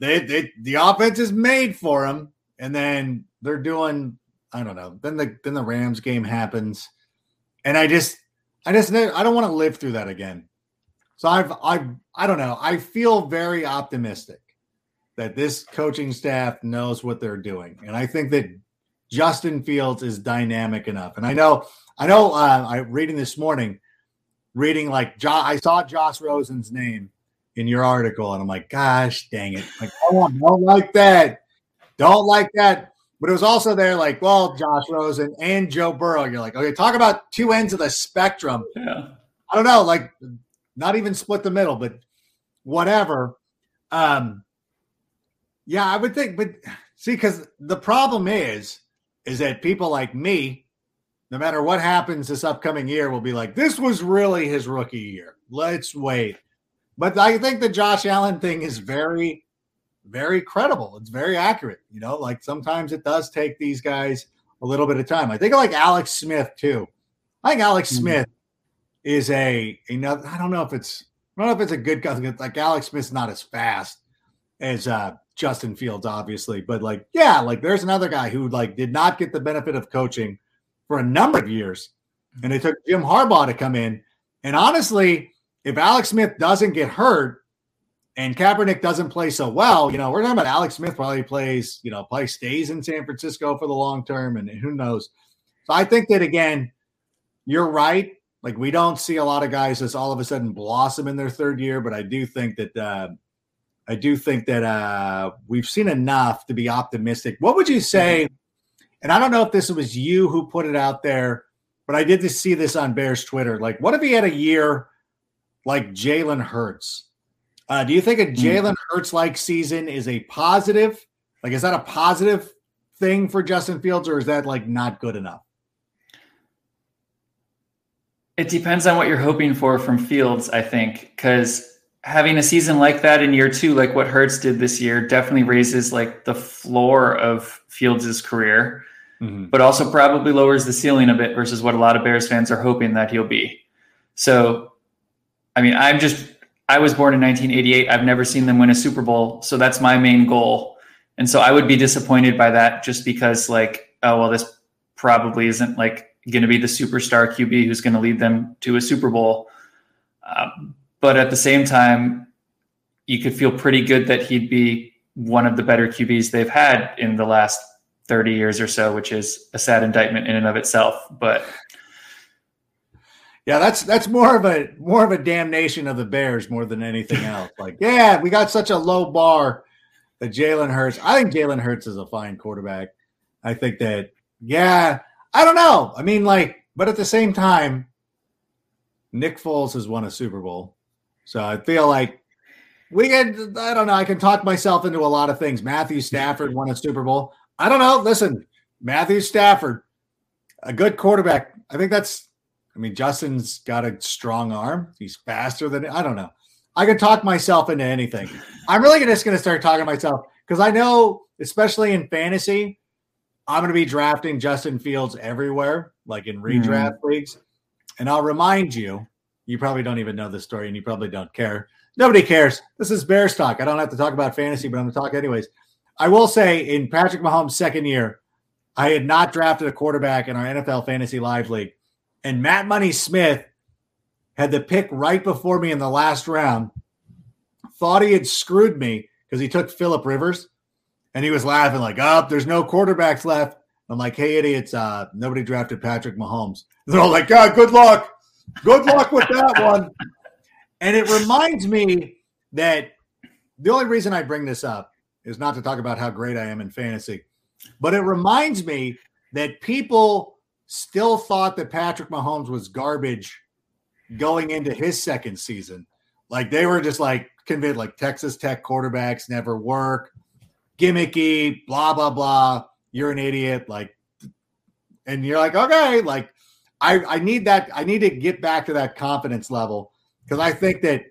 they, they the offense is made for them, and then they're doing I don't know. Then the then the Rams game happens, and I just I just I don't want to live through that again. So I've I I don't know. I feel very optimistic that this coaching staff knows what they're doing, and I think that Justin Fields is dynamic enough. And I know I know uh, I reading this morning, reading like jo- I saw Josh Rosen's name in your article, and I'm like, gosh, dang it! Like, I don't, don't like that, don't like that. But it was also there, like, well, Josh Rosen and Joe Burrow. You're like, okay, talk about two ends of the spectrum. Yeah. I don't know, like, not even split the middle, but whatever. Um, yeah, I would think, but see, because the problem is, is that people like me, no matter what happens this upcoming year, will be like, this was really his rookie year. Let's wait. But I think the Josh Allen thing is very, very credible. It's very accurate. You know, like sometimes it does take these guys a little bit of time. I think like Alex Smith too. I think Alex mm-hmm. Smith is a another. I don't know if it's I don't know if it's a good guy. Like Alex Smith's not as fast as uh, Justin Fields, obviously, but like yeah, like there's another guy who like did not get the benefit of coaching for a number of years, and it took Jim Harbaugh to come in. And honestly, if Alex Smith doesn't get hurt and Kaepernick doesn't play so well, you know, we're talking about Alex Smith probably plays, you know, probably stays in San Francisco for the long term, and who knows. So I think that again, you're right. Like we don't see a lot of guys just all of a sudden blossom in their third year, but I do think that uh, I do think that uh, we've seen enough to be optimistic. What would you say? And I don't know if this was you who put it out there, but I did just see this on Bears Twitter. Like, what if he had a year like Jalen Hurts. Uh, do you think a hmm. Jalen Hurts like season is a positive? Like, is that a positive thing for Justin Fields, or is that like not good enough? It depends on what you're hoping for from Fields, I think, because having a season like that in year two, like what Hurts did this year, definitely raises like the floor of Fields' career, mm-hmm. but also probably lowers the ceiling a bit versus what a lot of Bears fans are hoping that he'll be. So I mean, I'm just I was born in 1988. I've never seen them win a Super Bowl, so that's my main goal. And so I would be disappointed by that just because like, oh well, this probably isn't like going to be the superstar QB who's going to lead them to a Super Bowl. Um, but at the same time, you could feel pretty good that he'd be one of the better QBs they've had in the last 30 years or so, which is a sad indictment in and of itself. But yeah, that's that's more of a more of a damnation of the Bears more than anything else. Like, yeah, we got such a low bar that Jalen Hurts. I think Jalen Hurts is a fine quarterback. I think that, yeah, I don't know. I mean, like, but at the same time, Nick Foles has won a Super Bowl, so I feel like we can. I don't know. I can talk myself into a lot of things. Matthew Stafford won a Super Bowl. I don't know. Listen, Matthew Stafford, a good quarterback. I think that's I mean, Justin's got a strong arm. He's faster than I don't know. I can talk myself into anything. I'm really just going to start talking myself because I know, especially in fantasy, I'm going to be drafting Justin Fields everywhere, like in redraft mm. leagues. And I'll remind you, you probably don't even know this story and you probably don't care. Nobody cares. This is bear stock. I don't have to talk about fantasy, but I'm going to talk anyways. I will say in Patrick Mahomes' second year, I had not drafted a quarterback in our NFL Fantasy Live League and Matt Money Smith had the pick right before me in the last round. Thought he had screwed me because he took Philip Rivers, and he was laughing like, "Up, oh, there's no quarterbacks left." I'm like, "Hey, idiots! Uh, nobody drafted Patrick Mahomes." They're all like, "God, good luck, good luck with that one." And it reminds me that the only reason I bring this up is not to talk about how great I am in fantasy, but it reminds me that people still thought that Patrick Mahomes was garbage going into his second season. Like they were just like convinced, like Texas Tech quarterbacks never work, gimmicky, blah blah blah. You're an idiot, like, and you're like, okay, like I I need that. I need to get back to that confidence level because I think that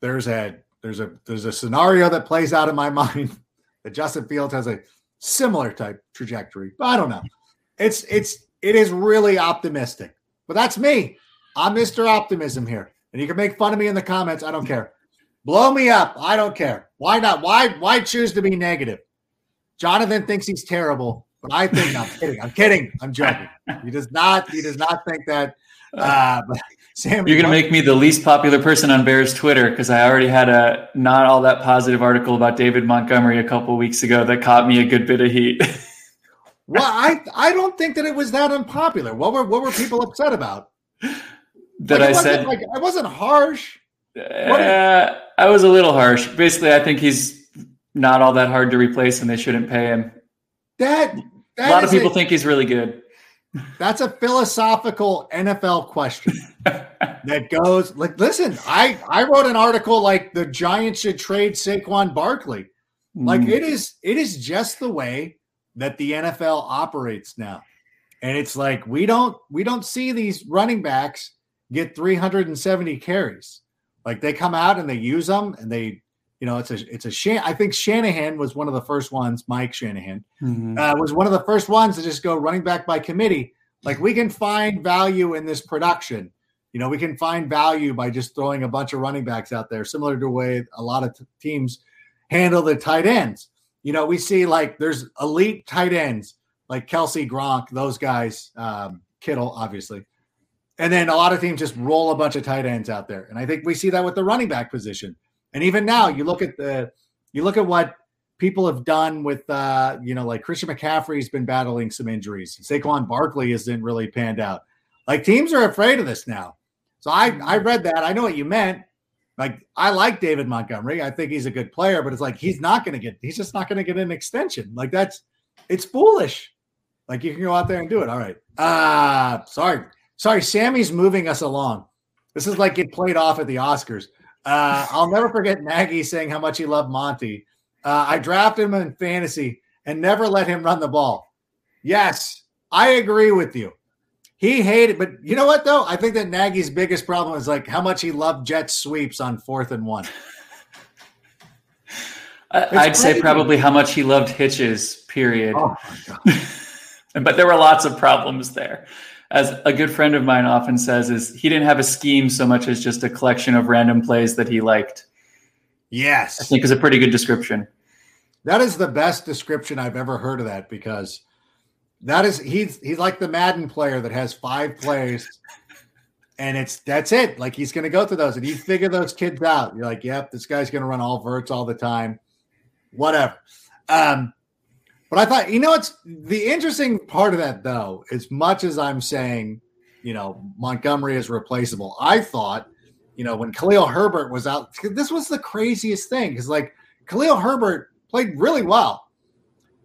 there's a there's a there's a scenario that plays out in my mind that Justin Fields has a similar type trajectory. But I don't know. It's it's it is really optimistic. But that's me. I'm Mr. Optimism here. And you can make fun of me in the comments. I don't care. Blow me up. I don't care. Why not? Why why choose to be negative? Jonathan thinks he's terrible. But I think I'm kidding. I'm kidding. I'm joking. He does not. He does not think that. Uh, Sammy, You're going to make me the least popular person on Bears Twitter because I already had a not all that positive article about David Montgomery a couple weeks ago that caught me a good bit of heat. well, I I don't think that it was that unpopular. What were what were people upset about? That like, I said like I wasn't harsh. Uh, I was a little harsh. Basically, I think he's not all that hard to replace, and they shouldn't pay him. That, that a lot of people a, think he's really good. That's a philosophical NFL question that goes like, listen, I I wrote an article like the Giants should trade Saquon Barkley. Like mm. it is, it is just the way that the NFL operates now, and it's like we don't we don't see these running backs get 370 carries. Like they come out and they use them and they, you know, it's a it's a Shan- I think Shanahan was one of the first ones. Mike Shanahan mm-hmm. uh, was one of the first ones to just go running back by committee. Like we can find value in this production. You know, we can find value by just throwing a bunch of running backs out there, similar to the way a lot of t- teams handle the tight ends. You know, we see like there's elite tight ends like Kelce Gronk, those guys, um, Kittle, obviously. And then a lot of teams just roll a bunch of tight ends out there. And I think we see that with the running back position. And even now, you look at the you look at what people have done with uh, you know, like Christian McCaffrey's been battling some injuries. Saquon Barkley isn't really panned out. Like teams are afraid of this now. So I I read that. I know what you meant. Like I like David Montgomery. I think he's a good player, but it's like he's not going to get. He's just not going to get an extension. Like that's it's foolish. Like you can go out there and do it. All right. Uh sorry. Sorry, Sammy's moving us along. This is like it played off at the Oscars. Uh, I'll never forget Nagy saying how much he loved Monty. Uh, I drafted him in fantasy and never let him run the ball. Yes, I agree with you. He hated, but you know what though? I think that Nagy's biggest problem is like how much he loved jet sweeps on fourth and one. I'd say probably how much he loved hitches. Period. Oh but there were lots of problems there as a good friend of mine often says, is he didn't have a scheme so much as just a collection of random plays that he liked. Yes. I think is a pretty good description. That is the best description I've ever heard of that because that is he's he's like the Madden player that has five plays and it's that's it. Like he's gonna go through those and you figure those kids out. You're like, yep, this guy's gonna run all verts all the time. Whatever. Um, but I thought, you know, it's the interesting part of that, though, as much as I'm saying, you know, Montgomery is replaceable, I thought, you know, when Khalil Herbert was out, this was the craziest thing because, like, Khalil Herbert played really well.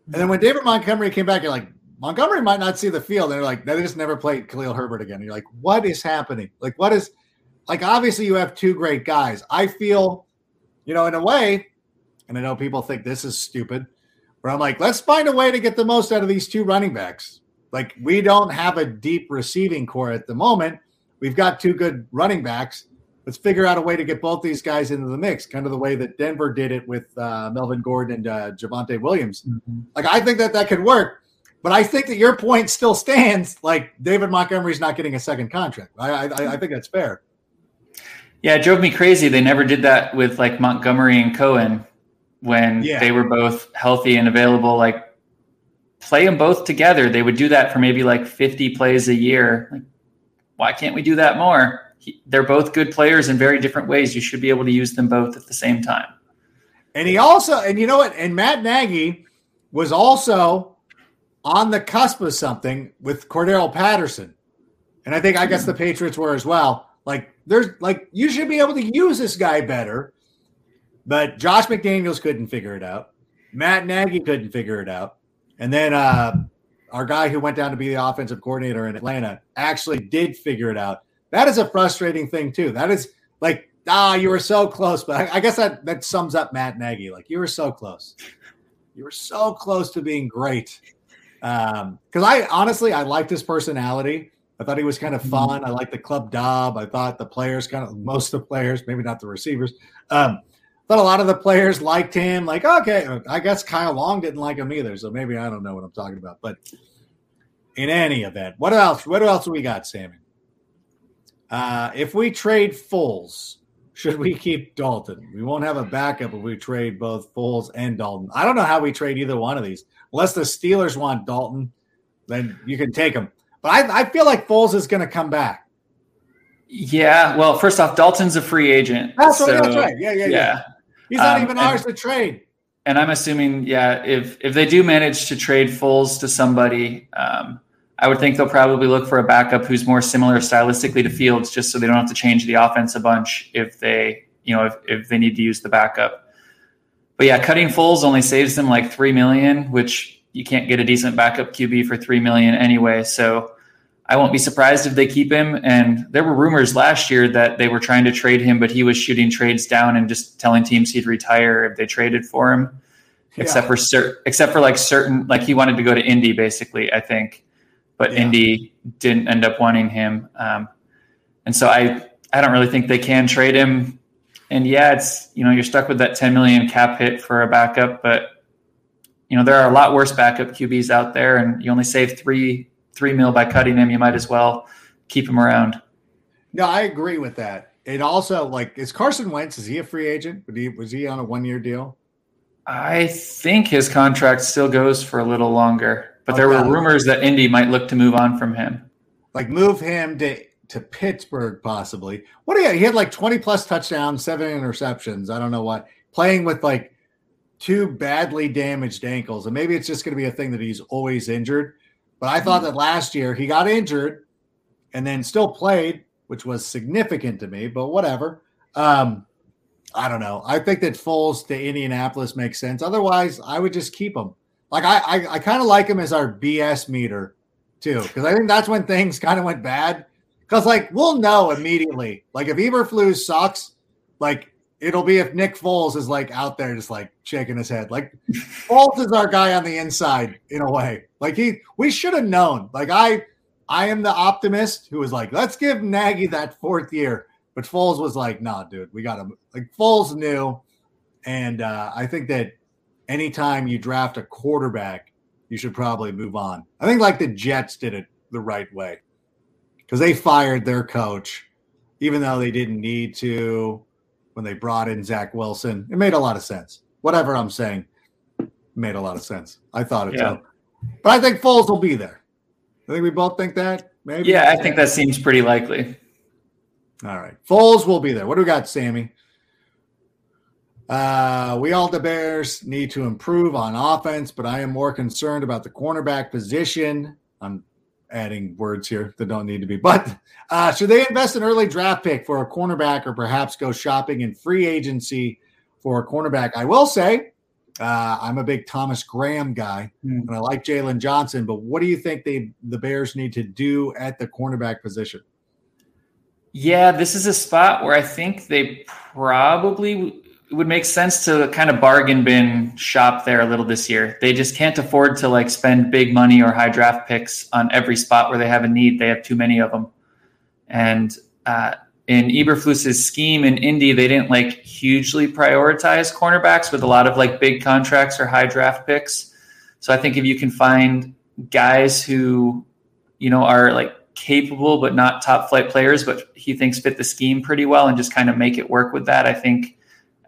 And then when mm-hmm. David Montgomery came back, you're like, Montgomery might not see the field. And they're like, they just never played Khalil Herbert again. And you're like, what is happening? Like, what is, like, obviously you have two great guys. I feel, you know, in a way, and I know people think this is stupid where I'm like, let's find a way to get the most out of these two running backs. Like, we don't have a deep receiving corps at the moment. We've got two good running backs. Let's figure out a way to get both these guys into the mix, kind of the way that Denver did it with uh, Melvin Gordon and uh, Javonte Williams. Mm-hmm. Like, I think that that could work. But I think that your point still stands. Like David Montgomery's not getting a second contract. I, I, I think that's fair. Yeah, it drove me crazy. They never did that with like Montgomery and Cohen when yeah. they were both healthy and available. Like play them both together. They would do that for maybe like 50 plays a year. Like, why can't we do that more? He, they're both good players in very different ways. You should be able to use them both at the same time. And he also, and you know what? And Matt Nagy was also on the cusp of something with Cordarrelle Patterson. And I think, I guess the hmm. Patriots were as well. Like, there's like, you should be able to use this guy better but Josh McDaniels couldn't figure it out. Matt Nagy couldn't figure it out. And then uh, our guy who went down to be the offensive coordinator in Atlanta actually did figure it out. That is a frustrating thing, too. That is like, ah, you were so close. But I, I guess that, that sums up Matt Nagy. Like, you were so close. You were so close to being great. Because um, I honestly, I liked his personality. I thought he was kind of mm-hmm. fun. I liked the club dub. I thought the players, kind of most of the players, maybe not the receivers, um, thought a lot of the players liked him. Like, okay, I guess Kyle Long didn't like him either. So maybe I don't know what I'm talking about. But in any event, what else? What else we got, Sammy? Uh, if we trade Foles, should we keep Dalton? We won't have a backup if we trade both Foles and Dalton. I don't know how we trade either one of these. unless the Steelers want Dalton, then you can take him. But I, I feel like Foles is going to come back. Yeah. Well, first off, Dalton's a free agent. That's, so, that's right. Yeah, yeah, yeah. yeah. He's not um, even ours to trade. And I'm assuming, yeah, if if they do manage to trade Foles to somebody, um, I would think they'll probably look for a backup who's more similar stylistically to Fields, just so they don't have to change the offense a bunch if they, you know, if, if they need to use the backup. But yeah, cutting Foles only saves them like three million, which you can't get a decent backup QB for three million anyway. So I won't be surprised if they keep him. And there were rumors last year that they were trying to trade him, but he was shooting trades down and just telling teams he'd retire if they traded for him. Yeah. Except for certain, except for like certain, like he wanted to go to Indy, basically. I think but yeah. Indy didn't end up wanting him. Um, and so I, I don't really think they can trade him. And yeah, it's you know you're stuck with that 10 million cap hit for a backup, but you know there are a lot worse backup QBs out there, and you only save three three mil by cutting him. You might as well keep him around. No, I agree with that. It also like is Carson Wentz is he a free agent? Was he, was he on a one year deal? I think his contract still goes for a little longer. But there were rumors that Indy might look to move on from him. Like move him to to Pittsburgh possibly. What do you? He had like twenty plus touchdowns, seven interceptions. I don't know what. Playing with like two badly damaged ankles, and maybe it's just going to be a thing that he's always injured. But I thought that last year he got injured and then still played, which was significant to me. But whatever. Um, I don't know. I think that Foles to Indianapolis makes sense. Otherwise, I would just keep him. Like I, I, I kind of like him as our BS meter too, because I think that's when things kind of went bad. Because like we'll know immediately. Like if Eberflus sucks, like it'll be if Nick Foles is like out there just like shaking his head. Like Foles is our guy on the inside in a way. Like he, we should have known. Like I, I am the optimist who was like, let's give Nagy that fourth year. But Foles was like, nah, dude, we got him. Like Foles knew, and uh, I think that anytime you draft a quarterback, you should probably move on. I think like the Jets did it the right way because they fired their coach, even though they didn't need to when they brought in Zach Wilson. It made a lot of sense. Whatever I'm saying made a lot of sense. I thought it yeah. But I think Foles will be there. I think we both think that. Maybe. Yeah, I think that seems pretty likely. All right. Foles will be there. What do we got, Sammy? Uh, we all the Bears need to improve on offense, but I am more concerned about the cornerback position. I'm adding words here that don't need to be. But uh, should they invest an early draft pick for a cornerback or perhaps go shopping in free agency for a cornerback? I will say uh, I'm a big Thomas Graham guy, mm. and I like Jalen Johnson. But what do you think they the Bears need to do at the cornerback position? Yeah, this is a spot where I think they probably it would make sense to kind of bargain bin shop there a little this year. They just can't afford to like spend big money or high draft picks on every spot where they have a need. They have too many of them. And uh, in Eberflus's scheme in Indy, they didn't like hugely prioritize cornerbacks with a lot of like big contracts or high draft picks. So I think if you can find guys who, you know, are like capable but not top flight players, but he thinks fit the scheme pretty well and just kind of make it work with that, I think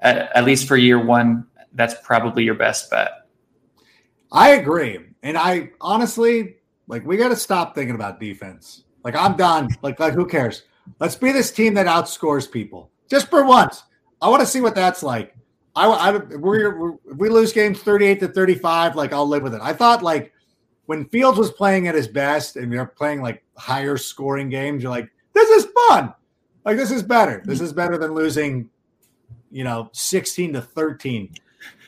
at, at least for year one, that's probably your best bet. I agree. And I honestly, like, we got to stop thinking about defense. Like, I'm done. Like, like, who cares? Let's be this team that outscores people just for once. I want to see what that's like. I, I we're, we're, if we lose games 38 to 35, like, I'll live with it. I thought, like, when Fields was playing at his best and they're playing like higher scoring games, you're like, this is fun. Like, this is better. This is better than losing you know, 16 to 13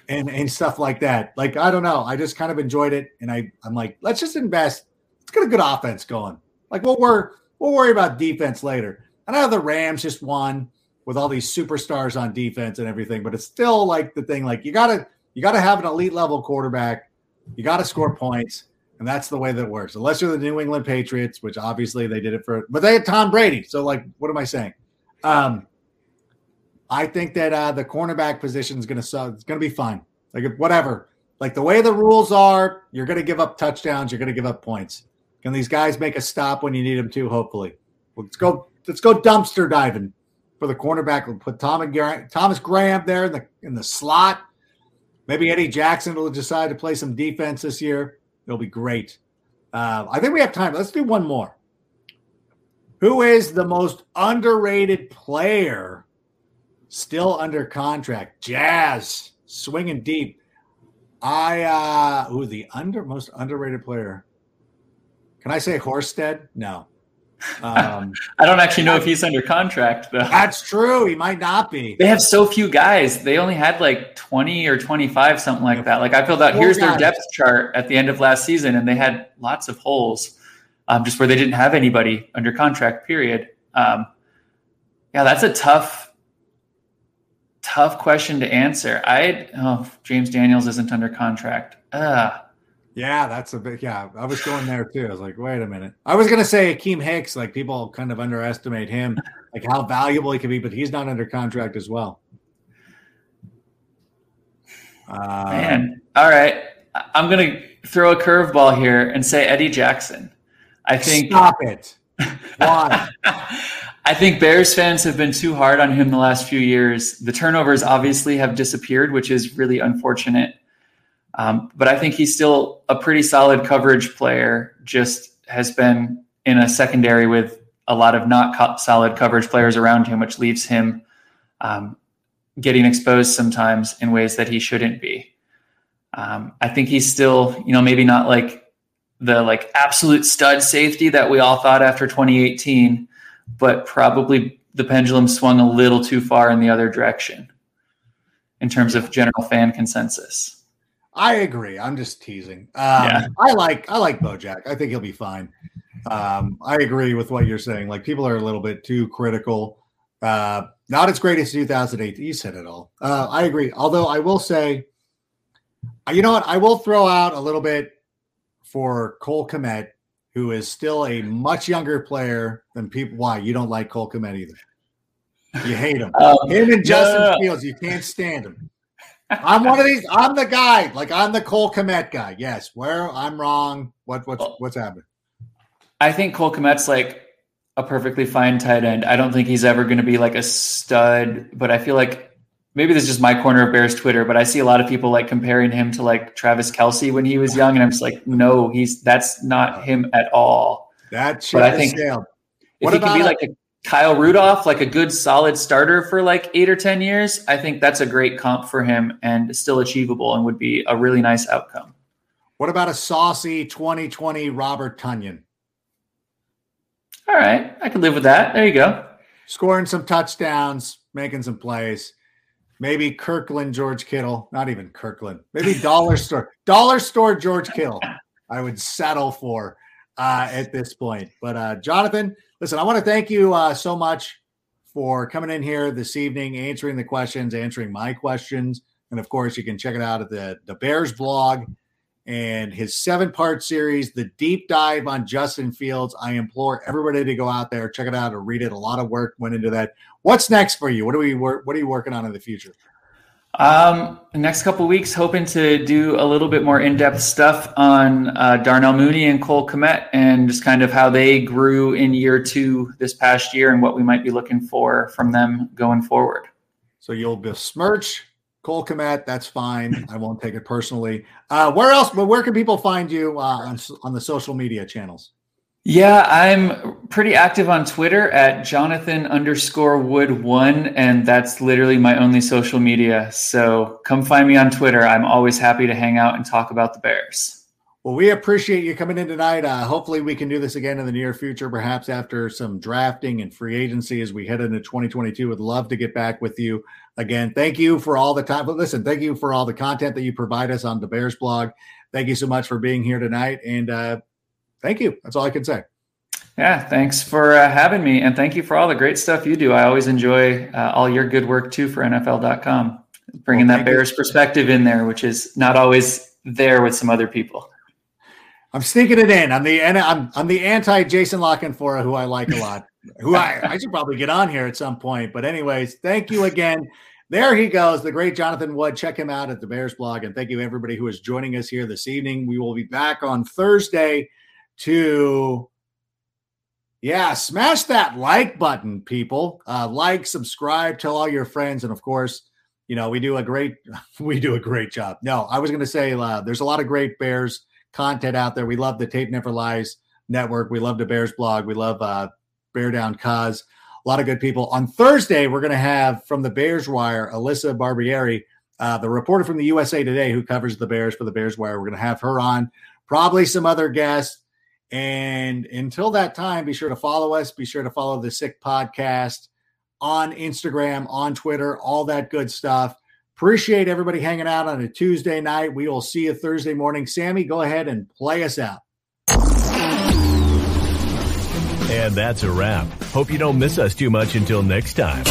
and, and stuff like that. Like, I don't know. I just kind of enjoyed it. And I, I'm like, let's just invest. Let's get a good offense going. Like, we'll, we're, we'll worry about defense later. And I know the Rams just won with all these superstars on defense and everything, but it's still like the thing, like you gotta, you gotta have an elite level quarterback. You gotta score points. And that's the way that works. Unless you're the New England Patriots, which obviously they did it for, but they had Tom Brady. So like, what am I saying? Um, I think that uh, the cornerback position is going to it's going to be fine. Like whatever, like the way the rules are, you're going to give up touchdowns, you're going to give up points. Can these guys make a stop when you need them to? Hopefully, let's go. Let's go dumpster diving for the cornerback. We'll put Tom and Thomas Graham there in the in the slot. Maybe Eddie Jackson will decide to play some defense this year. It'll be great. Uh, I think we have time. Let's do one more. Who is the most underrated player still under contract? Jazz swinging deep. I uh who the under most underrated player? Can I say Horsted? No. Um, I don't actually know if he's under contract though. That's true. He might not be. They have so few guys. They only had like 20 or 25, something like that. Like I filled out here's guys. their depth chart at the end of last season, and they had lots of holes, um, just where they didn't have anybody under contract. Period. Um, yeah, that's a tough, tough question to answer. I oh James Daniels isn't under contract. Ugh. Yeah, that's a big yeah. I was going there too. I was like, wait a minute. I was gonna say Akiem Hicks, like people kind of underestimate him, like how valuable he could be, but he's not under contract as well. Uh, Man, all right. I'm gonna throw a curveball here and say Eddie Jackson. I think stop it. Why? I think Bears fans have been too hard on him the last few years. The turnovers obviously have disappeared, which is really unfortunate. Um, but I think he's still a pretty solid coverage player, just has been in a secondary with a lot of not co- solid coverage players around him, which leaves him um, getting exposed sometimes in ways that he shouldn't be. Um, I think he's still, you know, maybe not like the like absolute stud safety that we all thought after 2018, but probably the pendulum swung a little too far in the other direction in terms of general fan consensus. I agree. I'm just teasing. Um, yeah. I like I like Bojack. I think he'll be fine. Um, I agree with what you're saying. Like people are a little bit too critical. Uh, not as great as 2008. You said it all. Uh, I agree. Although I will say, you know what? I will throw out a little bit for Cole Kmet, who is still a much younger player than people. Why you don't like Cole Kmet either? You hate him. Um, him and Justin no. Fields. You can't stand him. I'm one of these. I'm the guy. Like I'm the Cole Kmet guy. Yes. Where I'm wrong. What what's what's happening? I think Cole Kmet's like a perfectly fine tight end. I don't think he's ever going to be like a stud, but I feel like maybe this is just my corner of Bears Twitter, but I see a lot of people like comparing him to like Travis Kelce when he was young, and I'm just like, no, he's that's not him at all. That but I think if he can be like a Kyle Rudolph, like a good solid starter for like eight or 10 years, I think that's a great comp for him and still achievable and would be a really nice outcome. What about a saucy 2020 Robert Tonyan? All right. I can live with that. There you go. Scoring some touchdowns, making some plays. Maybe Kirkland, George Kittle. Not even Kirkland. Maybe dollar store. Dollar store George Kittle. I would settle for uh, at this point. But uh, Jonathan, listen, I want to thank you uh, so much for coming in here this evening, answering the questions, answering my questions. And of course, you can check it out at the, the Bears blog and his seven part series, The Deep Dive on Justin Fields. I implore everybody to go out there, check it out, and read it. A lot of work went into that. What's next for you? What are we what are you working on in the future? Um, next couple weeks, hoping to do a little bit more in-depth stuff on uh, Darnell Mooney and Cole Kmet, and just kind of how they grew in year two this past year, and what we might be looking for from them going forward. So you'll besmirch Cole Kmet. That's fine. I won't take it personally. Uh, where else? But where can people find you uh, on on the social media channels? Yeah, I'm pretty active on Twitter at Jonathan underscore Wood one, and that's literally my only social media. So come find me on Twitter. I'm always happy to hang out and talk about the Bears. Well, we appreciate you coming in tonight. Uh, hopefully, we can do this again in the near future, perhaps after some drafting and free agency as we head into 2022. Would love to get back with you again. Thank you for all the time. But listen, thank you for all the content that you provide us on the Bears blog. Thank you so much for being here tonight. And uh, thank you. That's all I can say. Yeah, thanks for uh, having me. And thank you for all the great stuff you do. I always enjoy uh, all your good work too for NFL.com, bringing well, that Bears you. perspective in there, which is not always there with some other people. I'm sneaking it in. I'm the I'm I'm the anti Jason La Canfora, who I like a lot. who I I should probably get on here at some point. But anyways, thank you again. There he goes, the great Jonathan Wood. Check him out at the Bears blog. And thank you everybody who is joining us here this evening. We will be back on Thursday to yeah, smash that like button, people. Uh, like, subscribe, tell all your friends, and of course, you know, we do a great we do a great job. No, I was going to say uh, there's a lot of great Bears content out there. We love the Tape Never Lies network. We love the Bears blog. We love uh, Bear Down Cause. A lot of good people. On Thursday, we're going to have from the Bears Wire, Alyssa Barbieri, uh, the reporter from the USA Today who covers the Bears for the Bears Wire. We're going to have her on, probably some other guests. And until that time, be sure to follow us. Be sure to follow the Sick Podcast on Instagram, on Twitter, all that good stuff. Appreciate everybody hanging out on a Tuesday night. We will see you Thursday morning. Sammy, go ahead and play us out. And that's a wrap. Hope you don't miss us too much until next time.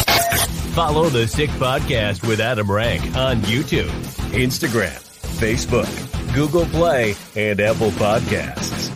Follow the Sick Podcast with Adam Rank on YouTube, Instagram, Facebook, Google Play, and Apple Podcasts.